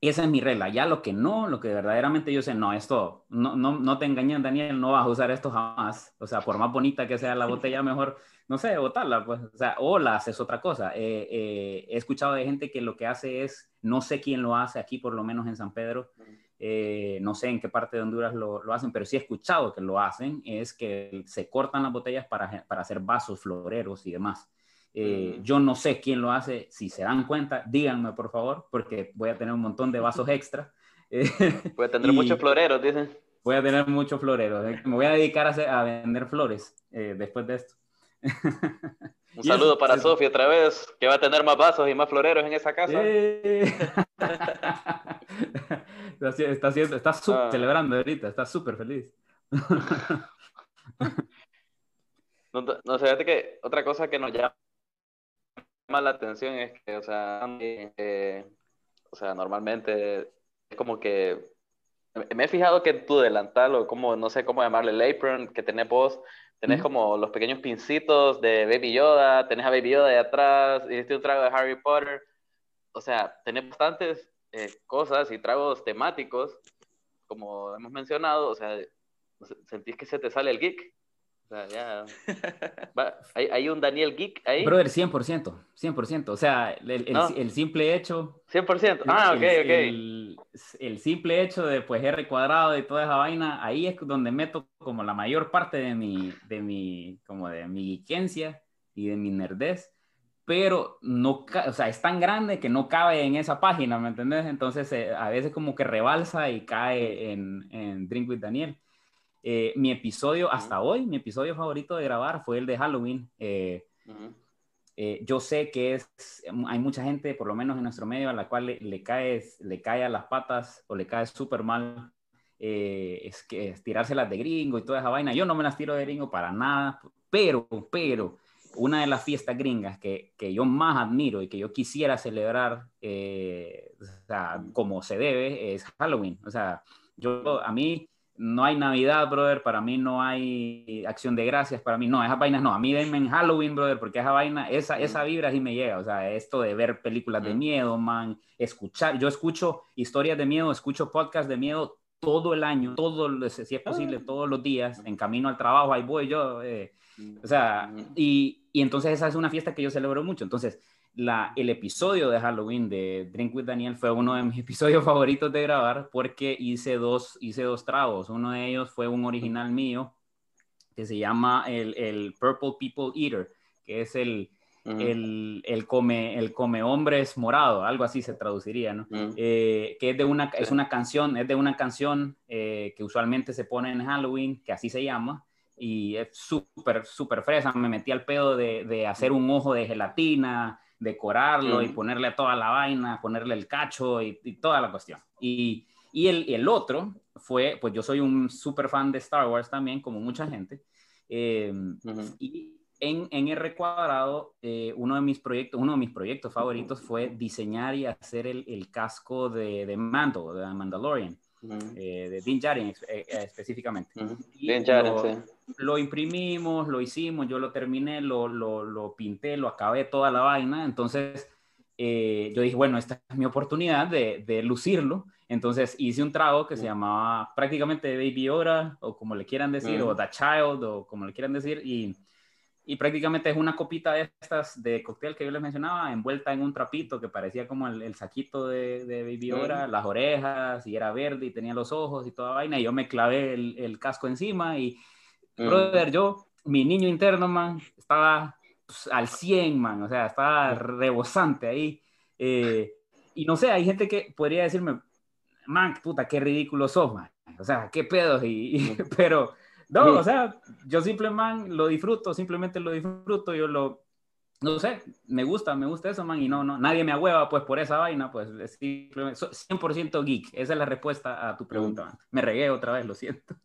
esa es mi regla. Ya lo que no, lo que verdaderamente yo sé, no, esto, no, no, no te engañes, Daniel, no vas a usar esto jamás. O sea, por más bonita que sea la botella, mejor, no sé, botarla, pues. O sea, o la haces otra cosa. He escuchado de gente que lo que hace es, no sé quién lo hace aquí, por lo menos en San Pedro, eh, no sé en qué parte de Honduras lo, lo, hacen, pero sí he escuchado que lo hacen, es que se cortan las botellas para, para hacer vasos floreros y demás. Eh, uh -huh. Yo no sé quién lo hace, si se dan cuenta, díganme por favor, porque voy a tener un montón de vasos extra. [laughs] voy a tener muchos floreros, dicen. Voy a tener muchos floreros. eh. Me voy a dedicar a, hacer, a vender flores eh, después de esto. [laughs] Un saludo para Sofía otra vez, que va a tener más vasos y más floreros en esa casa. Eh. [laughs] está, haciendo, está ah. celebrando ahorita, está súper feliz. [laughs] no, no, fíjate que otra cosa que nos llama la atención es que, o sea, eh, o sea, normalmente es como que me he fijado que tu delantal o como, no sé cómo llamarle, el apron que tenés vos, tenés mm. como los pequeños pincitos de Baby Yoda, tenés a Baby Yoda de atrás, y este un trago de Harry Potter, o sea, tenés bastantes eh, cosas y tragos temáticos, como hemos mencionado, o sea, sentís que se te sale el geek. O sea, ya. [laughs] Va, ¿hay, ¿hay, un Daniel Geek ahí? Brother, 100%, 100%. O sea, el, el, no. el simple hecho. 100%. Ah, ok, el, ok. El, el, simple hecho de pues R cuadrado y toda esa vaina, ahí es donde meto como la mayor parte de mi, de mi, como de mi geekencia y de mi nerdez. Pero no, o sea, es tan grande que no cabe en esa página, ¿me entendés? Entonces, eh, a veces como que rebalsa y cae en, en Drink with Daniel. Eh, mi episodio, hasta hoy, mi episodio favorito de grabar fue el de Halloween. Eh, eh, yo sé que es, hay mucha gente, por lo menos en nuestro medio, a la cual le, cae, le cae a las patas o le cae súper mal es que tirárselas de gringo y toda esa vaina. Yo no me las tiro de gringo para nada, pero, pero, una de las fiestas gringas que, que yo más admiro y que yo quisiera celebrar o sea, como se debe es Halloween. O sea, yo, a mí, no hay Navidad, brother, para mí no hay acción de gracias, para mí no, esas vainas no, a mí denme en Halloween, brother, porque esa vaina, esa, esa vibra sí me llega, o sea, esto de ver películas de miedo, man, escuchar, yo escucho historias de miedo, escucho podcasts de miedo todo el año, todo, si es posible, ah. todos los días, en camino al trabajo, ahí voy yo, eh, o sea, y, y entonces esa es una fiesta que yo celebro mucho, entonces la, el episodio de Halloween de Drink with Daniel fue uno de mis [laughs] episodios favoritos de grabar porque hice dos, hice dos tragos. Uno de ellos fue un original mío que se llama el, el Purple People Eater, que es el, el, el, come, el come hombres morado, algo así se traduciría, ¿no? Eh, que es de una, es una canción, es de una canción eh, que usualmente se pone en Halloween, que así se llama, y es súper, súper fresa. Me metí al pedo de, de hacer un ojo de gelatina, decorarlo y ponerle toda la vaina, ponerle el cacho y, toda la cuestión. Y, y el, el, otro fue, pues yo soy un súper fan de Star Wars también, como mucha gente. Eh, y en, en, R cuadrado, eh, uno, de mis proyectos, uno de mis proyectos favoritos fue diseñar y hacer el, el casco de, de Mando, de Mandalorian. Eh, de Din Djarin específicamente. Din Djarin, sí lo imprimimos, lo hicimos, yo lo terminé, lo, lo, lo pinté, lo acabé toda la vaina. Entonces, eh, yo dije, bueno, esta es mi oportunidad de, de, lucirlo. Entonces hice un trago que se llamaba prácticamente Baby Ora, o como le quieran decir, o The Child, o como le quieran decir, y, y, prácticamente es una copita de estas de cóctel que yo les mencionaba, envuelta en un trapito que parecía como el, el saquito de, de Baby Ora, las orejas, y era verde, y tenía los ojos y toda vaina, y yo me clavé el, el casco encima y Brother, yo, mi niño interno, man, estaba pues, al 100, man, o sea, estaba rebosante ahí. Eh, y no sé, hay gente que podría decirme, man, puta, qué ridículo sos, man. O sea, qué pedos, y, [laughs] pero no, o sea, yo simplemente lo disfruto, simplemente lo disfruto, yo lo, no sé, me gusta, me gusta eso, man, y no, no, nadie me ahueva, pues, por esa vaina, pues, es simplemente, 100% geek, esa es la respuesta a tu pregunta, man. Me regué otra vez, lo siento.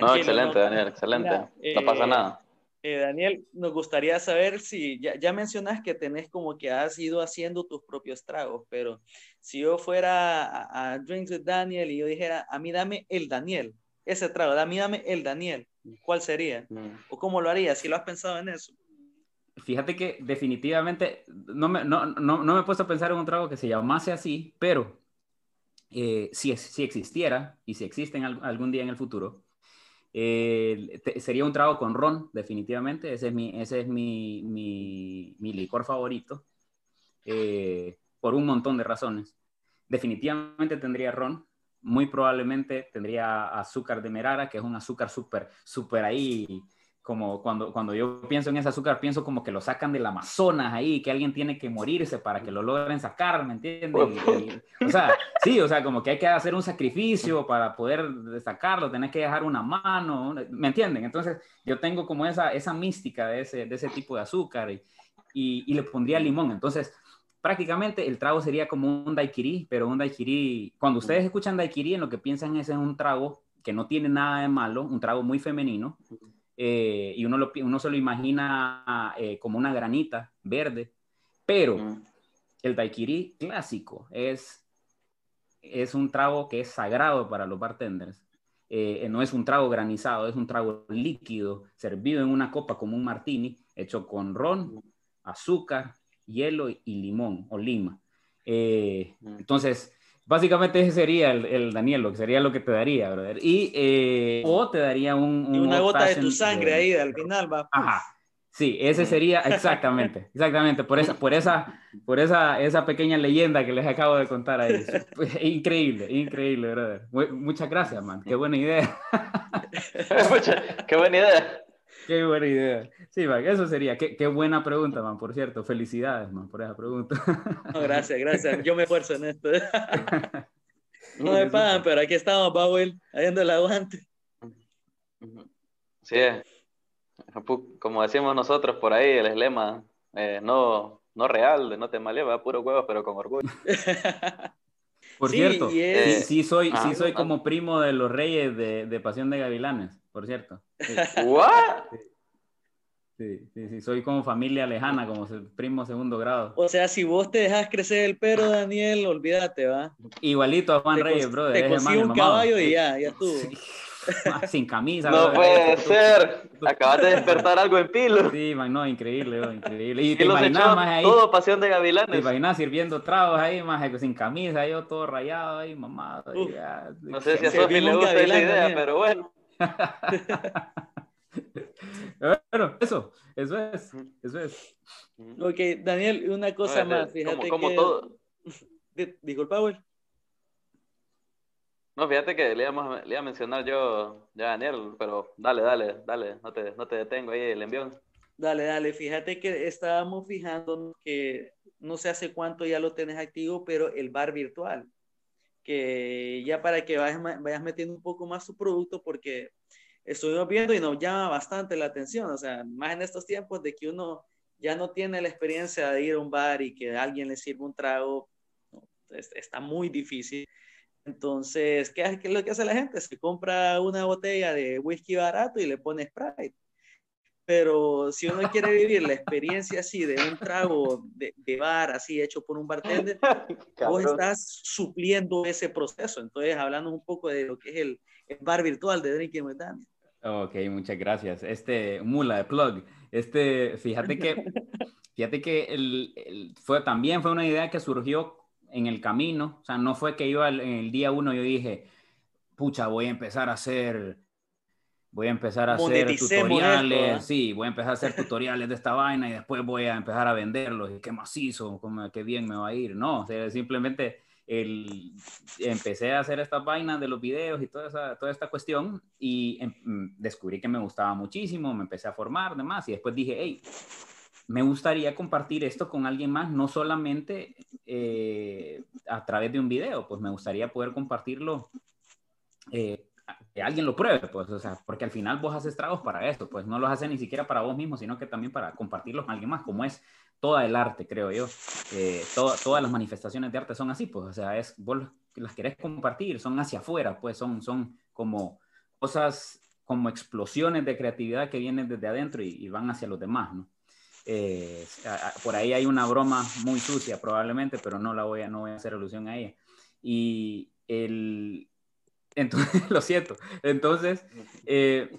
no, excelente, Daniel, excelente, no pasa eh, nada. Eh, Daniel, nos gustaría saber si, ya, ya mencionas que tenés como que has ido haciendo tus propios tragos, pero si yo fuera a, a Drinks with Daniel y yo dijera, a mí dame el Daniel, ese trago, a mí dame el Daniel, ¿cuál sería? Mm. ¿O cómo lo harías? Si lo has pensado en eso. Fíjate que definitivamente no me, no, no, no me he puesto a pensar en un trago que se llamase así, pero eh, si, si existiera y si existe en algún día en el futuro, eh, sería un trago con ron, definitivamente. Ese es mi, ese es mi, mi, mi licor favorito, eh, por un montón de razones. Definitivamente tendría ron, muy probablemente tendría azúcar de merara, que es un azúcar súper, súper ahí como cuando, cuando yo pienso en ese azúcar, pienso como que lo sacan del Amazonas ahí, que alguien tiene que morirse para que lo logren sacar, ¿me entiendes? o sea, sí, o sea, como que hay que hacer un sacrificio para poder sacarlo, tenés que dejar una mano, ¿me entienden? Entonces, yo tengo como esa, esa mística de ese, de ese tipo de azúcar y, y, le pondría limón. Entonces, prácticamente el trago sería como un daiquiri, pero un daiquiri, cuando ustedes escuchan daiquiri, en lo que piensan es en un trago que no tiene nada de malo, un trago muy femenino, eh, y uno, lo, uno se lo imagina eh, como una granita verde, pero mm. el daiquiri clásico es, es un trago que es sagrado para los bartenders. Eh, no es un trago granizado, es un trago líquido, servido en una copa como un martini, hecho con ron, azúcar, hielo y, limón o lima. Mm. entonces, Básicamente ese sería el, el, Daniel, lo que sería lo que te daría, brother. Y, eh, o te daría un... y una gota de tu sangre ahí, al final va. Ajá. Sí, ese sería, exactamente, [laughs] exactamente, por esa, por esa, por esa, esa pequeña leyenda que les acabo de contar ahí. [laughs] [laughs] Increíble, increíble, brother. Muchas gracias, man. Qué buena idea. qué buena idea. Qué buena idea. Sí, man, eso sería. Qué, qué, buena pregunta, man, por cierto. Felicidades, man, por esa pregunta. No, gracias, gracias. Yo me esfuerzo en esto. [laughs] No me pagan, pero aquí estamos, Powell, haciendo el aguante. Sí, como decimos nosotros por ahí, el lema, eh, no, no real, no te maleva, puro huevos, pero con orgullo. Por [laughs] cierto, sí, soy, sí soy como primo de los reyes de, de Pasión de Gavilanes, por cierto. ¿What? Sí, sí, sí, soy como familia lejana, como primo segundo grado. O sea, si vos te dejas crecer el pelo, Daniel, olvídate, ¿va? Igualito a Juan Reyes, bro. Te consigo un caballo y ya, ya tú. Sin camisa. No puede ser. Acabas de despertar algo en pilo. Sí, man, no, increíble, increíble. Y, te imaginas más ahí. Todo pasión de gavilanes. Te imaginas sirviendo tragos ahí, más sin camisa, yo todo rayado ahí, mamado. no sé si a Sofi le gusta esa idea, pero bueno. [laughs] bueno, eso, eso es, eso es. Ok, Daniel, una cosa más, fíjate como, que... todo... [laughs] Disculpa, güey. No, fíjate que le iba, le a mencionar yo ya Daniel, pero dale, dale, dale, no te, no te detengo ahí el envión. Dale, dale, fíjate que estábamos fijando que no sé hace cuánto ya lo tenés activo, pero el bar virtual, que ya para que vayas, vayas metiendo un poco más su producto, porque estuvimos viendo y nos llama bastante la atención, o sea, más en estos tiempos de que uno ya no tiene la experiencia de ir a un bar y que alguien le sirva un trago, está muy difícil. Entonces, ¿qué, es lo que hace la gente? Se compra una botella de whisky barato y le pone Sprite. Pero si uno quiere vivir la experiencia así de un trago de, bar así hecho por un bartender, [laughs] vos estás supliendo ese proceso. Entonces, hablando un poco de lo que es el, bar virtual de Drinking with Daniel. Ok, muchas gracias. Este, mula de plug. Este, fíjate que, [laughs] fíjate que el, fue, también fue una idea que surgió en el camino, o sea, no fue que yo en el día uno yo dije, pucha, voy a empezar a hacer, voy a empezar a hacer tutoriales, ¿eh? sí, voy a empezar a hacer [laughs] tutoriales de esta vaina y después voy a empezar a venderlos y qué macizo, como, qué bien me va a ir, no, o sea, simplemente el, empecé a hacer estas vainas de los videos y toda, esa, toda esta cuestión y em, descubrí que me gustaba muchísimo, me empecé a formar, demás, y después dije, hey, me gustaría compartir esto con alguien más, no solamente eh, a través de un video, pues me gustaría poder compartirlo, que alguien lo pruebe, pues, o sea, porque al final vos haces tragos para esto, pues no los haces ni siquiera para vos mismo, sino que también para compartirlos con alguien más, como es toda el arte, creo yo. Eh, todas las manifestaciones de arte son así, pues, o sea, es, vos las querés compartir, son hacia afuera, pues son, son como cosas, como explosiones de creatividad que vienen desde adentro y, y van hacia los demás, ¿no? Eh, por ahí hay una broma muy sucia probablemente, pero no la voy a, no voy a hacer alusión a ella. Y el, entonces, [laughs] lo siento. Entonces, eh,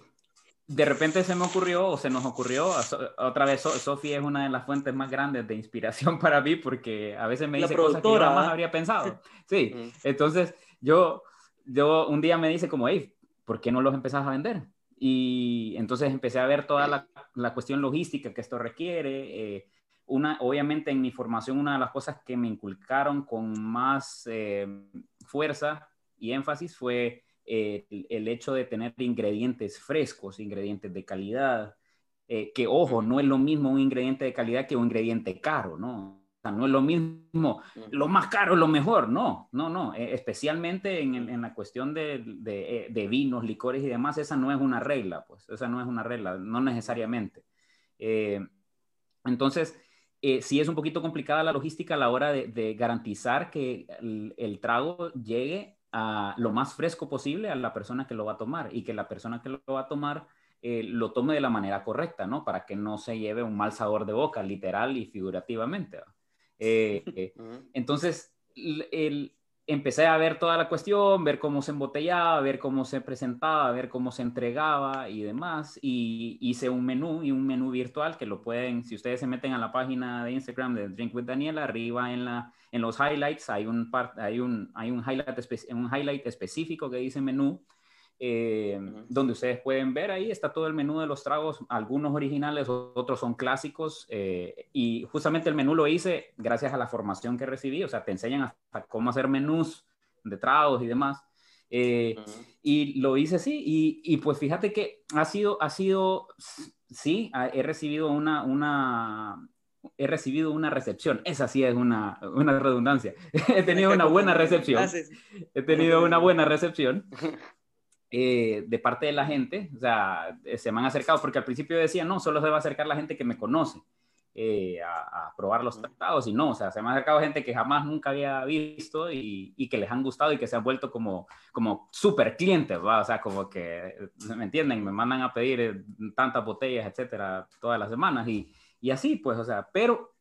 de repente se me ocurrió, o se nos ocurrió, otra vez, Sofía es una de las fuentes más grandes de inspiración [laughs] para mí, porque a veces me dice cosas que yo jamás habría pensado. [laughs] Sí, entonces yo, yo un día me dice como, hey, ¿por qué no los empezás a vender? Y entonces empecé a ver toda la, la cuestión logística que esto requiere. Eh, una, obviamente en mi formación una de las cosas que me inculcaron con más eh, fuerza y énfasis fue eh, el, hecho de tener ingredientes frescos, ingredientes de calidad, que ojo, no es lo mismo un ingrediente de calidad que un ingrediente caro, ¿no? no es lo mismo, lo más caro es lo mejor, no, no, no, e, especialmente en, la cuestión eh, de, vinos, licores y demás, esa no es una regla, pues, esa no es una regla, no necesariamente. Eh, entonces, eh, sí es un poquito complicada la logística a la hora de, garantizar que el, trago llegue a lo más fresco posible a la persona que lo va a tomar y que la persona que lo va a tomar lo tome de la manera correcta, ¿no? Para que no se lleve un mal sabor de boca, literal y figurativamente. Eh, [laughs] eh, entonces, el, empecé a ver toda la cuestión, ver cómo se embotellaba, ver cómo se presentaba, ver cómo se entregaba y demás. Y hice un menú y un menú virtual que lo pueden, si ustedes se meten a la página de Instagram de Drink with Daniela, arriba en, la, en los highlights hay un, hay un, hay un, highlight, un highlight específico que dice menú eh, donde ustedes pueden ver ahí está todo el menú de los tragos, algunos originales, otros son clásicos, eh, y justamente el menú lo hice gracias a la formación que recibí, o sea, te enseñan hasta cómo hacer menús de tragos y demás. Eh, y lo hice así, y, y, pues fíjate que ha sido, ha sido, sí, he recibido una, una, he recibido una recepción. Esa sí es una, una redundancia. [laughs] he tenido [laughs] una buena recepción. He tenido una buena recepción. [laughs] eh, de parte de la gente, o sea, eh, se me han acercado, porque al principio decía, no, solo se va a acercar la gente que me conoce eh, a, probar los tratados, y no, o sea, se me ha acercado gente que jamás nunca había visto y, y que les han gustado y que se han vuelto como, como súper clientes, ¿va? o sea, como que, ¿me entienden? Me mandan a pedir tantas botellas, etcétera, todas las semanas, y, y así, pues, o sea, pero...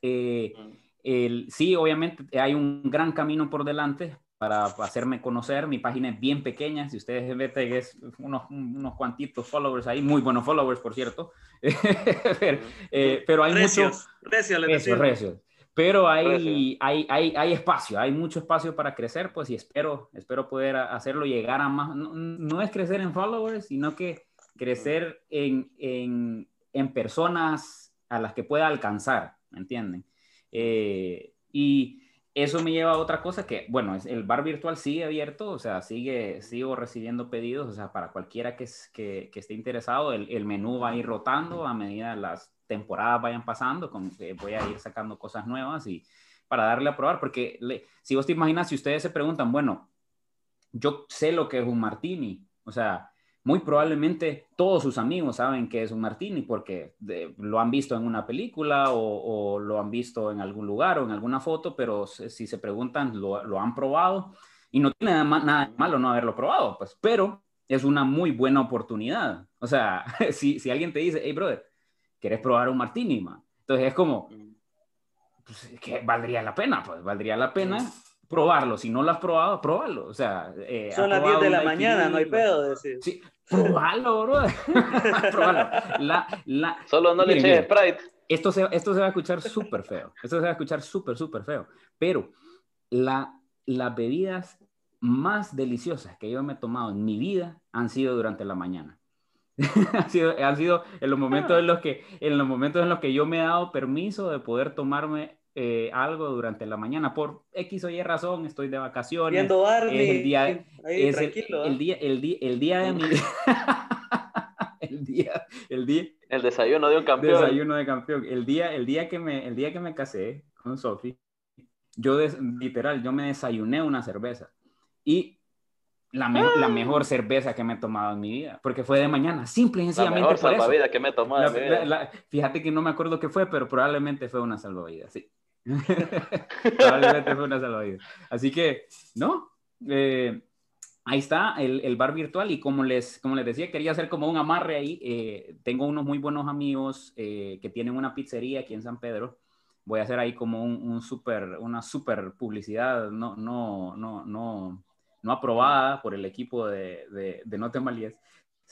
el, sí, obviamente hay un gran camino por delante, para hacerme conocer. Mi página es bien pequeña, si ustedes ven es unos, unos cuantitos followers ahí, muy buenos followers, por cierto. [laughs] pero, eh, pero, hay recios, mucho... Recios, Pero hay, hay, hay, hay, espacio, hay mucho espacio para crecer, pues, y espero, espero poder hacerlo llegar a más... No, es crecer en followers, sino que crecer en, en, en personas a las que pueda alcanzar, ¿me entienden? Eh, y eso me lleva a otra cosa que, bueno, el bar virtual sigue abierto, o sea, sigue, sigo recibiendo pedidos, o sea, para cualquiera que, que, que esté interesado, el, menú va a ir rotando a medida las temporadas vayan pasando, con, voy a ir sacando cosas nuevas y para darle a probar, porque si vos te imaginas, si ustedes se preguntan, bueno, yo sé lo que es un martini, o sea, muy probablemente todos sus amigos saben que es un martini porque lo han visto en una película o, lo han visto en algún lugar o en alguna foto, pero si se preguntan, lo, han probado y no tiene nada, nada, malo no haberlo probado, pues, pero es una muy buena oportunidad. O sea, [laughs] si, si alguien te dice, hey, brother, ¿quieres probar un martini, man? Entonces es como, pues, que valdría la pena, pues, valdría la pena probarlo. Si no lo has probado, pruébalo. O sea, eh, son las 10 de la mañana, no hay pedo. Decir. Sí, probalo, bro. [laughs] probalo. La, la... Solo no le eches Sprite. Esto se, esto se va a escuchar súper feo. Esto se va a escuchar súper, súper feo. Pero la, las bebidas más deliciosas que yo me he tomado en mi vida han sido durante la mañana. [laughs] han, sido, han sido en los momentos en los que en los momentos en los que yo me he dado permiso de poder tomarme eh, algo durante la mañana por X o Y razón, estoy de vacaciones. Viendo es el día, es el, día, el, día, el día de mi [laughs] el día, el día, el desayuno de un campeón. Desayuno de campeón. El día, el día que me, el día que me casé con Sofi, yo literal, yo me desayuné una cerveza y la, la, ah. mejor cerveza que me he tomado en mi vida, porque fue de mañana, simple y sencillamente. La mejor salvavidas que me he tomado en mi vida. fíjate que no me acuerdo qué fue, pero probablemente fue una salvavidas, sí. [laughs] Probablemente fue una salvavidas. Así que, ¿no? Eh, ahí está el, el, bar virtual y como les, como les decía, quería hacer como un amarre ahí. Eh, tengo unos muy buenos amigos eh, que tienen una pizzería aquí en San Pedro. Voy a hacer ahí como un, un super, una super publicidad, no, no, no, no, no aprobada por el equipo de, de, de No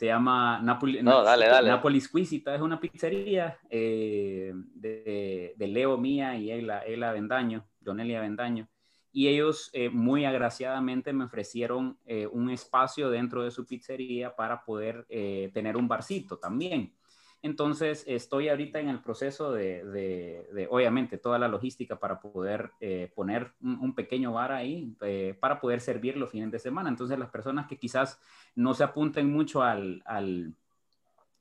Se llama Napoli, no, dale, dale. Napoli Squisita, es una pizzería de, de, Leo Mía y Ela, Ela Vendaño, Donelia Vendaño y ellos eh, muy agraciadamente me ofrecieron eh, un espacio dentro de su pizzería para poder eh, tener un barcito también. Entonces, estoy ahorita en el proceso de, de, obviamente, toda la logística para poder poner un, pequeño bar ahí, para poder servir los fines de semana. Entonces, las personas que quizás no se apunten mucho al,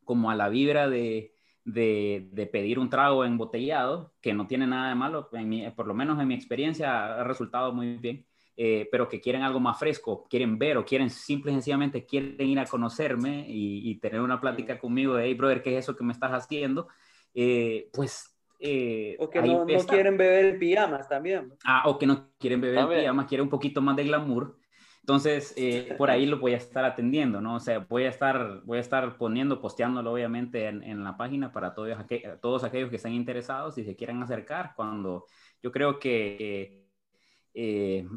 como a la vibra de, de, pedir un trago embotellado, que no tiene nada de malo, por lo menos en mi experiencia ha resultado muy bien, eh, pero que quieren algo más fresco, quieren ver o quieren simple y sencillamente quieren ir a conocerme y, tener una plática conmigo de, hey, brother, ¿qué es eso que me estás haciendo? Eh, pues... Eh, o que no, quieren beber pijamas también. Ah, o que no quieren beber pijamas, quieren un poquito más de glamour. Entonces, eh, por ahí [laughs] lo voy a estar atendiendo, ¿no? O sea, voy a estar, voy a estar poniendo, posteándolo obviamente en, en la página para todos, todos aquellos que estén interesados y se quieran acercar. Cuando yo creo que eh,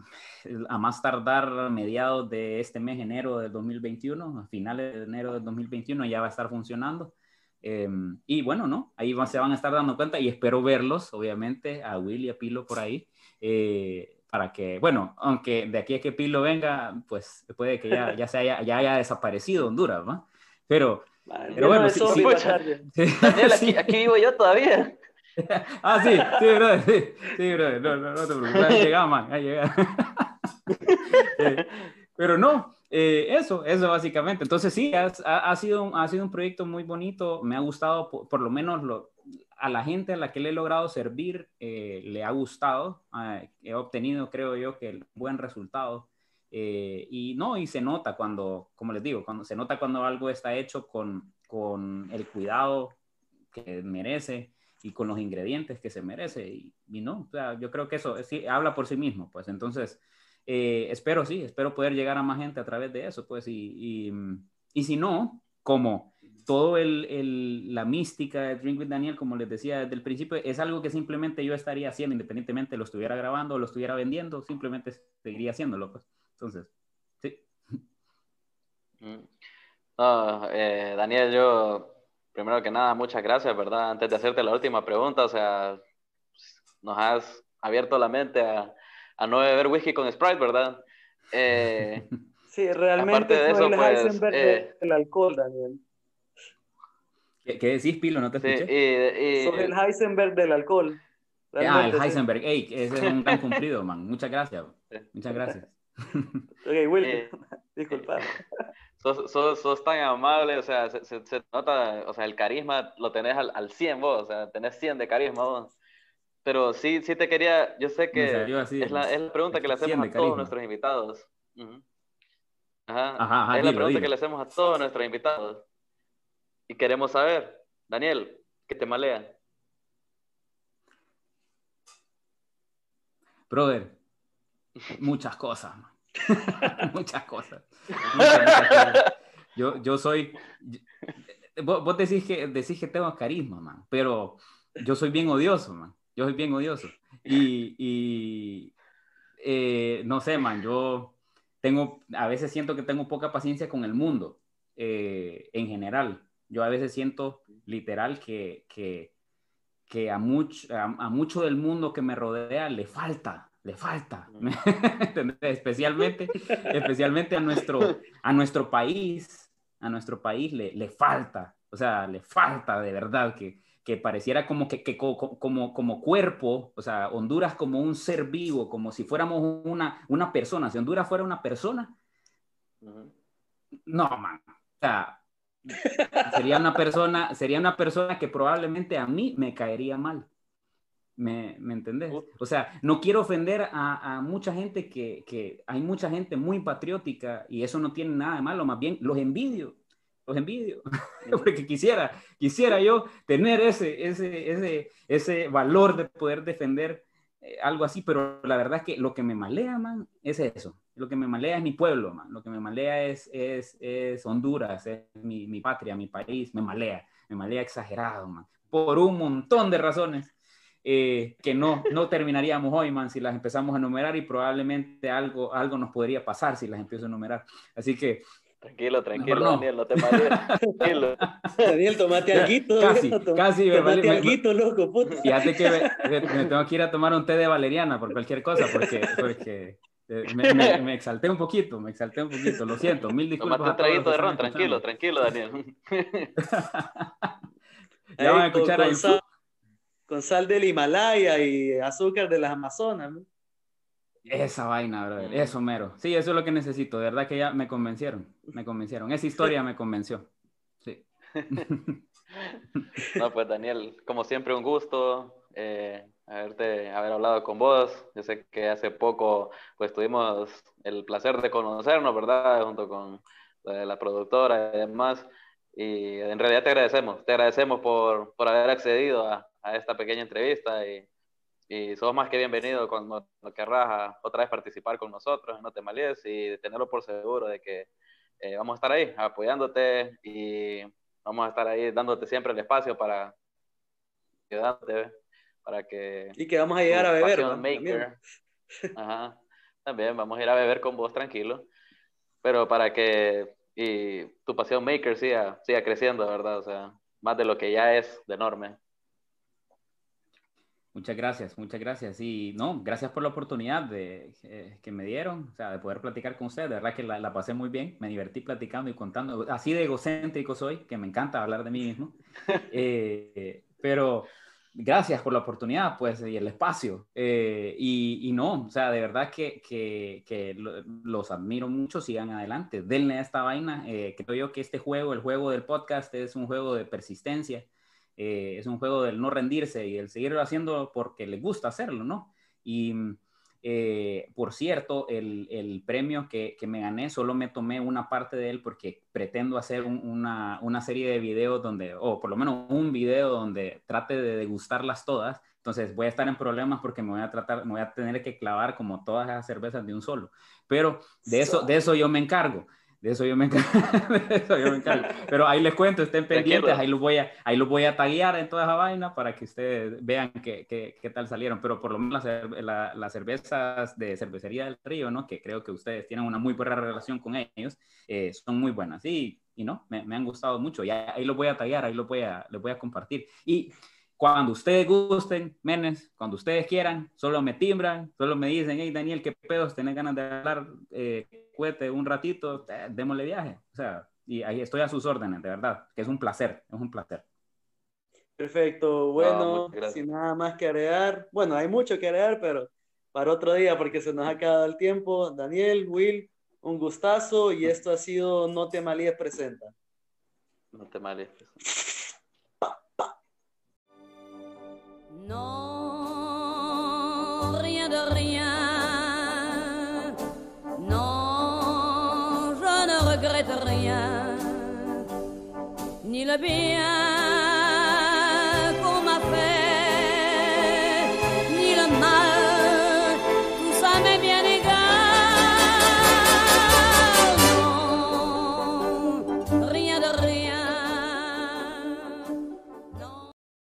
a más tardar a mediados de este mes, enero del 2021, a finales de enero del 2021 ya va a estar funcionando. Em, y bueno, ¿no? Ahí se van a estar dando cuenta y espero verlos, obviamente, a Will y a Pilo por ahí. Eh, para que, bueno, aunque de aquí a que Pilo venga, pues puede que ya, ya, se haya, ya haya desaparecido Honduras, ¿no? Pero, pero bueno, sí, sí, Daniel, aquí, [laughs] aquí, vivo yo todavía. [laughs] ah, sí, sí, bro, sí, sí, bro, no, no, no te preocupes, ahí llega, man, ahí llega. [laughs] eh, pero no, eh, eso, eso básicamente. Entonces sí, ha, ha, sido, ha sido un proyecto muy bonito, me ha gustado, por, por lo menos lo, a la gente a la que le he logrado servir eh, le ha gustado, ah, he obtenido, creo yo, que el buen resultado. Eh, y no, y se nota cuando, como les digo, cuando se nota cuando algo está hecho con, con el cuidado que merece y con los ingredientes que se merece. Y, no, o sea, yo creo que eso sí, habla por sí mismo, pues entonces, eh, espero, sí, espero poder llegar a más gente a través de eso, pues, y, y, y si no, como todo el, el, la mística de Drink with Daniel, como les decía desde el principio, es algo que simplemente yo estaría haciendo, independientemente lo estuviera grabando o lo estuviera vendiendo, simplemente seguiría haciéndolo, pues. Entonces, sí. Mm. No, eh, Daniel, yo, primero que nada, muchas gracias, ¿verdad? Antes de hacerte la última pregunta, o sea, nos has abierto la mente a, a no beber whisky con Sprite, ¿verdad? Eh, [laughs] sí, realmente de eso, el pues, Heisenberg eh, del alcohol, Daniel. ¿Qué, qué decís, Pilo? No te sí, escuché. y, y- Sos el Heisenberg del alcohol. Ah, el Realmente, sí. Heisenberg. Ey, ese es un gran [laughs] cumplido, man. Muchas gracias. Muchas gracias. Ok, Will, Eh, [laughs] disculpa. Sos, sos, sos tan amable, o sea, se, se- se nota, o sea, el carisma lo tenés al, al 100 vos, o sea, tenés 100 de carisma vos. Pero sí, sí te quería, yo sé que así, es la, es la pregunta que le 100 hacemos a todos carisma. nuestros invitados. Ajá, Ajá, ajá, es la pregunta dilo. que le hacemos a todos nuestros invitados. Y queremos saber, Daniel, ¿qué te malea? Brother, [laughs] muchas cosas, man. [laughs] muchas cosas. Yo, yo soy. yo- vos, vos decís, que, decís que tengo carisma, man, pero yo soy bien odioso, man. Yo soy bien odioso. Y, y, eh, no sé, man, yo tengo, a veces siento que tengo poca paciencia con el mundo eh, en general. Yo a veces siento literal que, que, que a, mucho, a, a mucho del mundo que me rodea le falta, le falta. Especialmente, especialmente a nuestro, a nuestro país, a nuestro país le, le falta, o sea, le falta de verdad que, que pareciera como que, que co- co- como, como cuerpo, o sea, Honduras como un ser vivo, como si fuéramos una, una persona, si Honduras fuera una persona, no, man, o sea, sería una persona, sería una persona que probablemente a mí me caería mal. ¿Me, me entendés? O sea, no quiero ofender a, a mucha gente que, que hay mucha gente muy patriótica y eso no tiene nada de malo, más bien los envidio, los envidio, [laughs] porque quisiera, quisiera yo tener ese, ese, ese, ese valor de poder defender eh, algo así, pero la verdad es que lo que me malea, man, es eso. Lo que me malea es mi pueblo, man. Lo que me malea es, es, es Honduras, es mi, mi patria, mi país. Me malea, me malea exagerado, man. Por un montón de razones eh, que no, no terminaríamos hoy, man, si las empezamos a enumerar y probablemente algo, algo nos podría pasar si las empiezo a enumerar. Así que Tranquilo, tranquilo, no. Daniel, no te. Tranquilo. [laughs] Daniel, tomate alguito. Casi, tom- casi me Tomate alguito, loco, puta. Fíjate que me, tengo que ir a tomar un té de valeriana por cualquier cosa, porque, porque eh, me, me- me exalté un poquito, me exalté un poquito, lo siento, mil disculpas. Tomate un a todos los traguito de ron, tranquilo, tranquilo, Daniel. [laughs] Ya van a escuchar con, ahí. sal, con sal del Himalaya y azúcar de las Amazonas. ¿no? Esa vaina, brother, eso mero. Sí, eso es lo que necesito, de verdad que ya me convencieron, me convencieron. Esa historia me convenció. Sí. [laughs] No, pues Daniel, como siempre un gusto eh, haberte, haber hablado con vos. Yo sé que hace poco pues tuvimos el placer de conocernos, ¿verdad? Junto con eh, la productora y demás. Y en realidad te agradecemos, te agradecemos por, por haber accedido a, a esta pequeña entrevista y, y sos más que bienvenido cuando lo querrás a otra vez participar con nosotros, no te malies y tenerlo por seguro de que eh, vamos a estar ahí apoyándote y vamos a estar ahí dándote siempre el espacio para ayudarte para que Y que vamos a llegar a beber. ¿no? También. maker, ajá, también vamos a ir a beber con vos tranquilo pero para que y tu pasión maker siga, siga creciendo verdad o sea más de lo que ya es de enorme Muchas gracias, muchas gracias. Y no, gracias por la oportunidad de, eh, que me dieron, o sea, de poder platicar con ustedes. De verdad que la, la pasé muy bien, me divertí platicando y contando. Así de egocéntrico soy, que me encanta hablar de mí mismo. [laughs] Eh, pero gracias por la oportunidad, pues, y el espacio. Eh, y, y no, o sea, de verdad que, que, que lo- los admiro mucho, sigan adelante, denle a esta vaina. Creo yo que este juego, el juego del podcast, es un juego de persistencia. Eh, es un juego del no rendirse y el seguirlo haciendo porque les gusta hacerlo, ¿no? Y, Eh, por cierto, el, el premio que, que, me gané, solo me tomé una parte de él porque pretendo hacer una, una, serie de videos donde, o por lo menos un video donde trate de degustarlas todas. Entonces voy a estar en problemas porque me voy a tratar, me voy a tener que clavar como todas las cervezas de un solo. Pero de eso, de eso yo me encargo. [laughs] De eso yo me encargo. Pero ahí les cuento, estén pendientes, ahí los voy a, ahí los voy a taguear en toda esa vaina para que ustedes vean qué, qué, qué tal salieron. Pero por lo menos las, las, cervezas de Cervecería del Río, ¿no? Que creo que ustedes tienen una muy buena relación con ellos, eh, son muy buenas. Y, y no, me, me, han gustado mucho. Y ahí los voy a taguear, ahí los voy a, los voy a compartir. Y cuando ustedes gusten, menes, cuando ustedes quieran, solo me timbran, solo me dicen, hey Daniel, qué pedos, tenés ganas de hablar, eh, cuete un ratito, eh, démosle viaje. O sea, y ahí estoy a sus órdenes, de verdad, que es un placer, es un placer. Perfecto, bueno, sin nada más que agregar, bueno, hay mucho que agregar, pero para otro día, porque se nos ha acabado el tiempo. Daniel, Will, un gustazo y esto ha sido No te malíes presenta. No te malíes Non, rien de rien. Non, je ne regrette rien. Ni le bien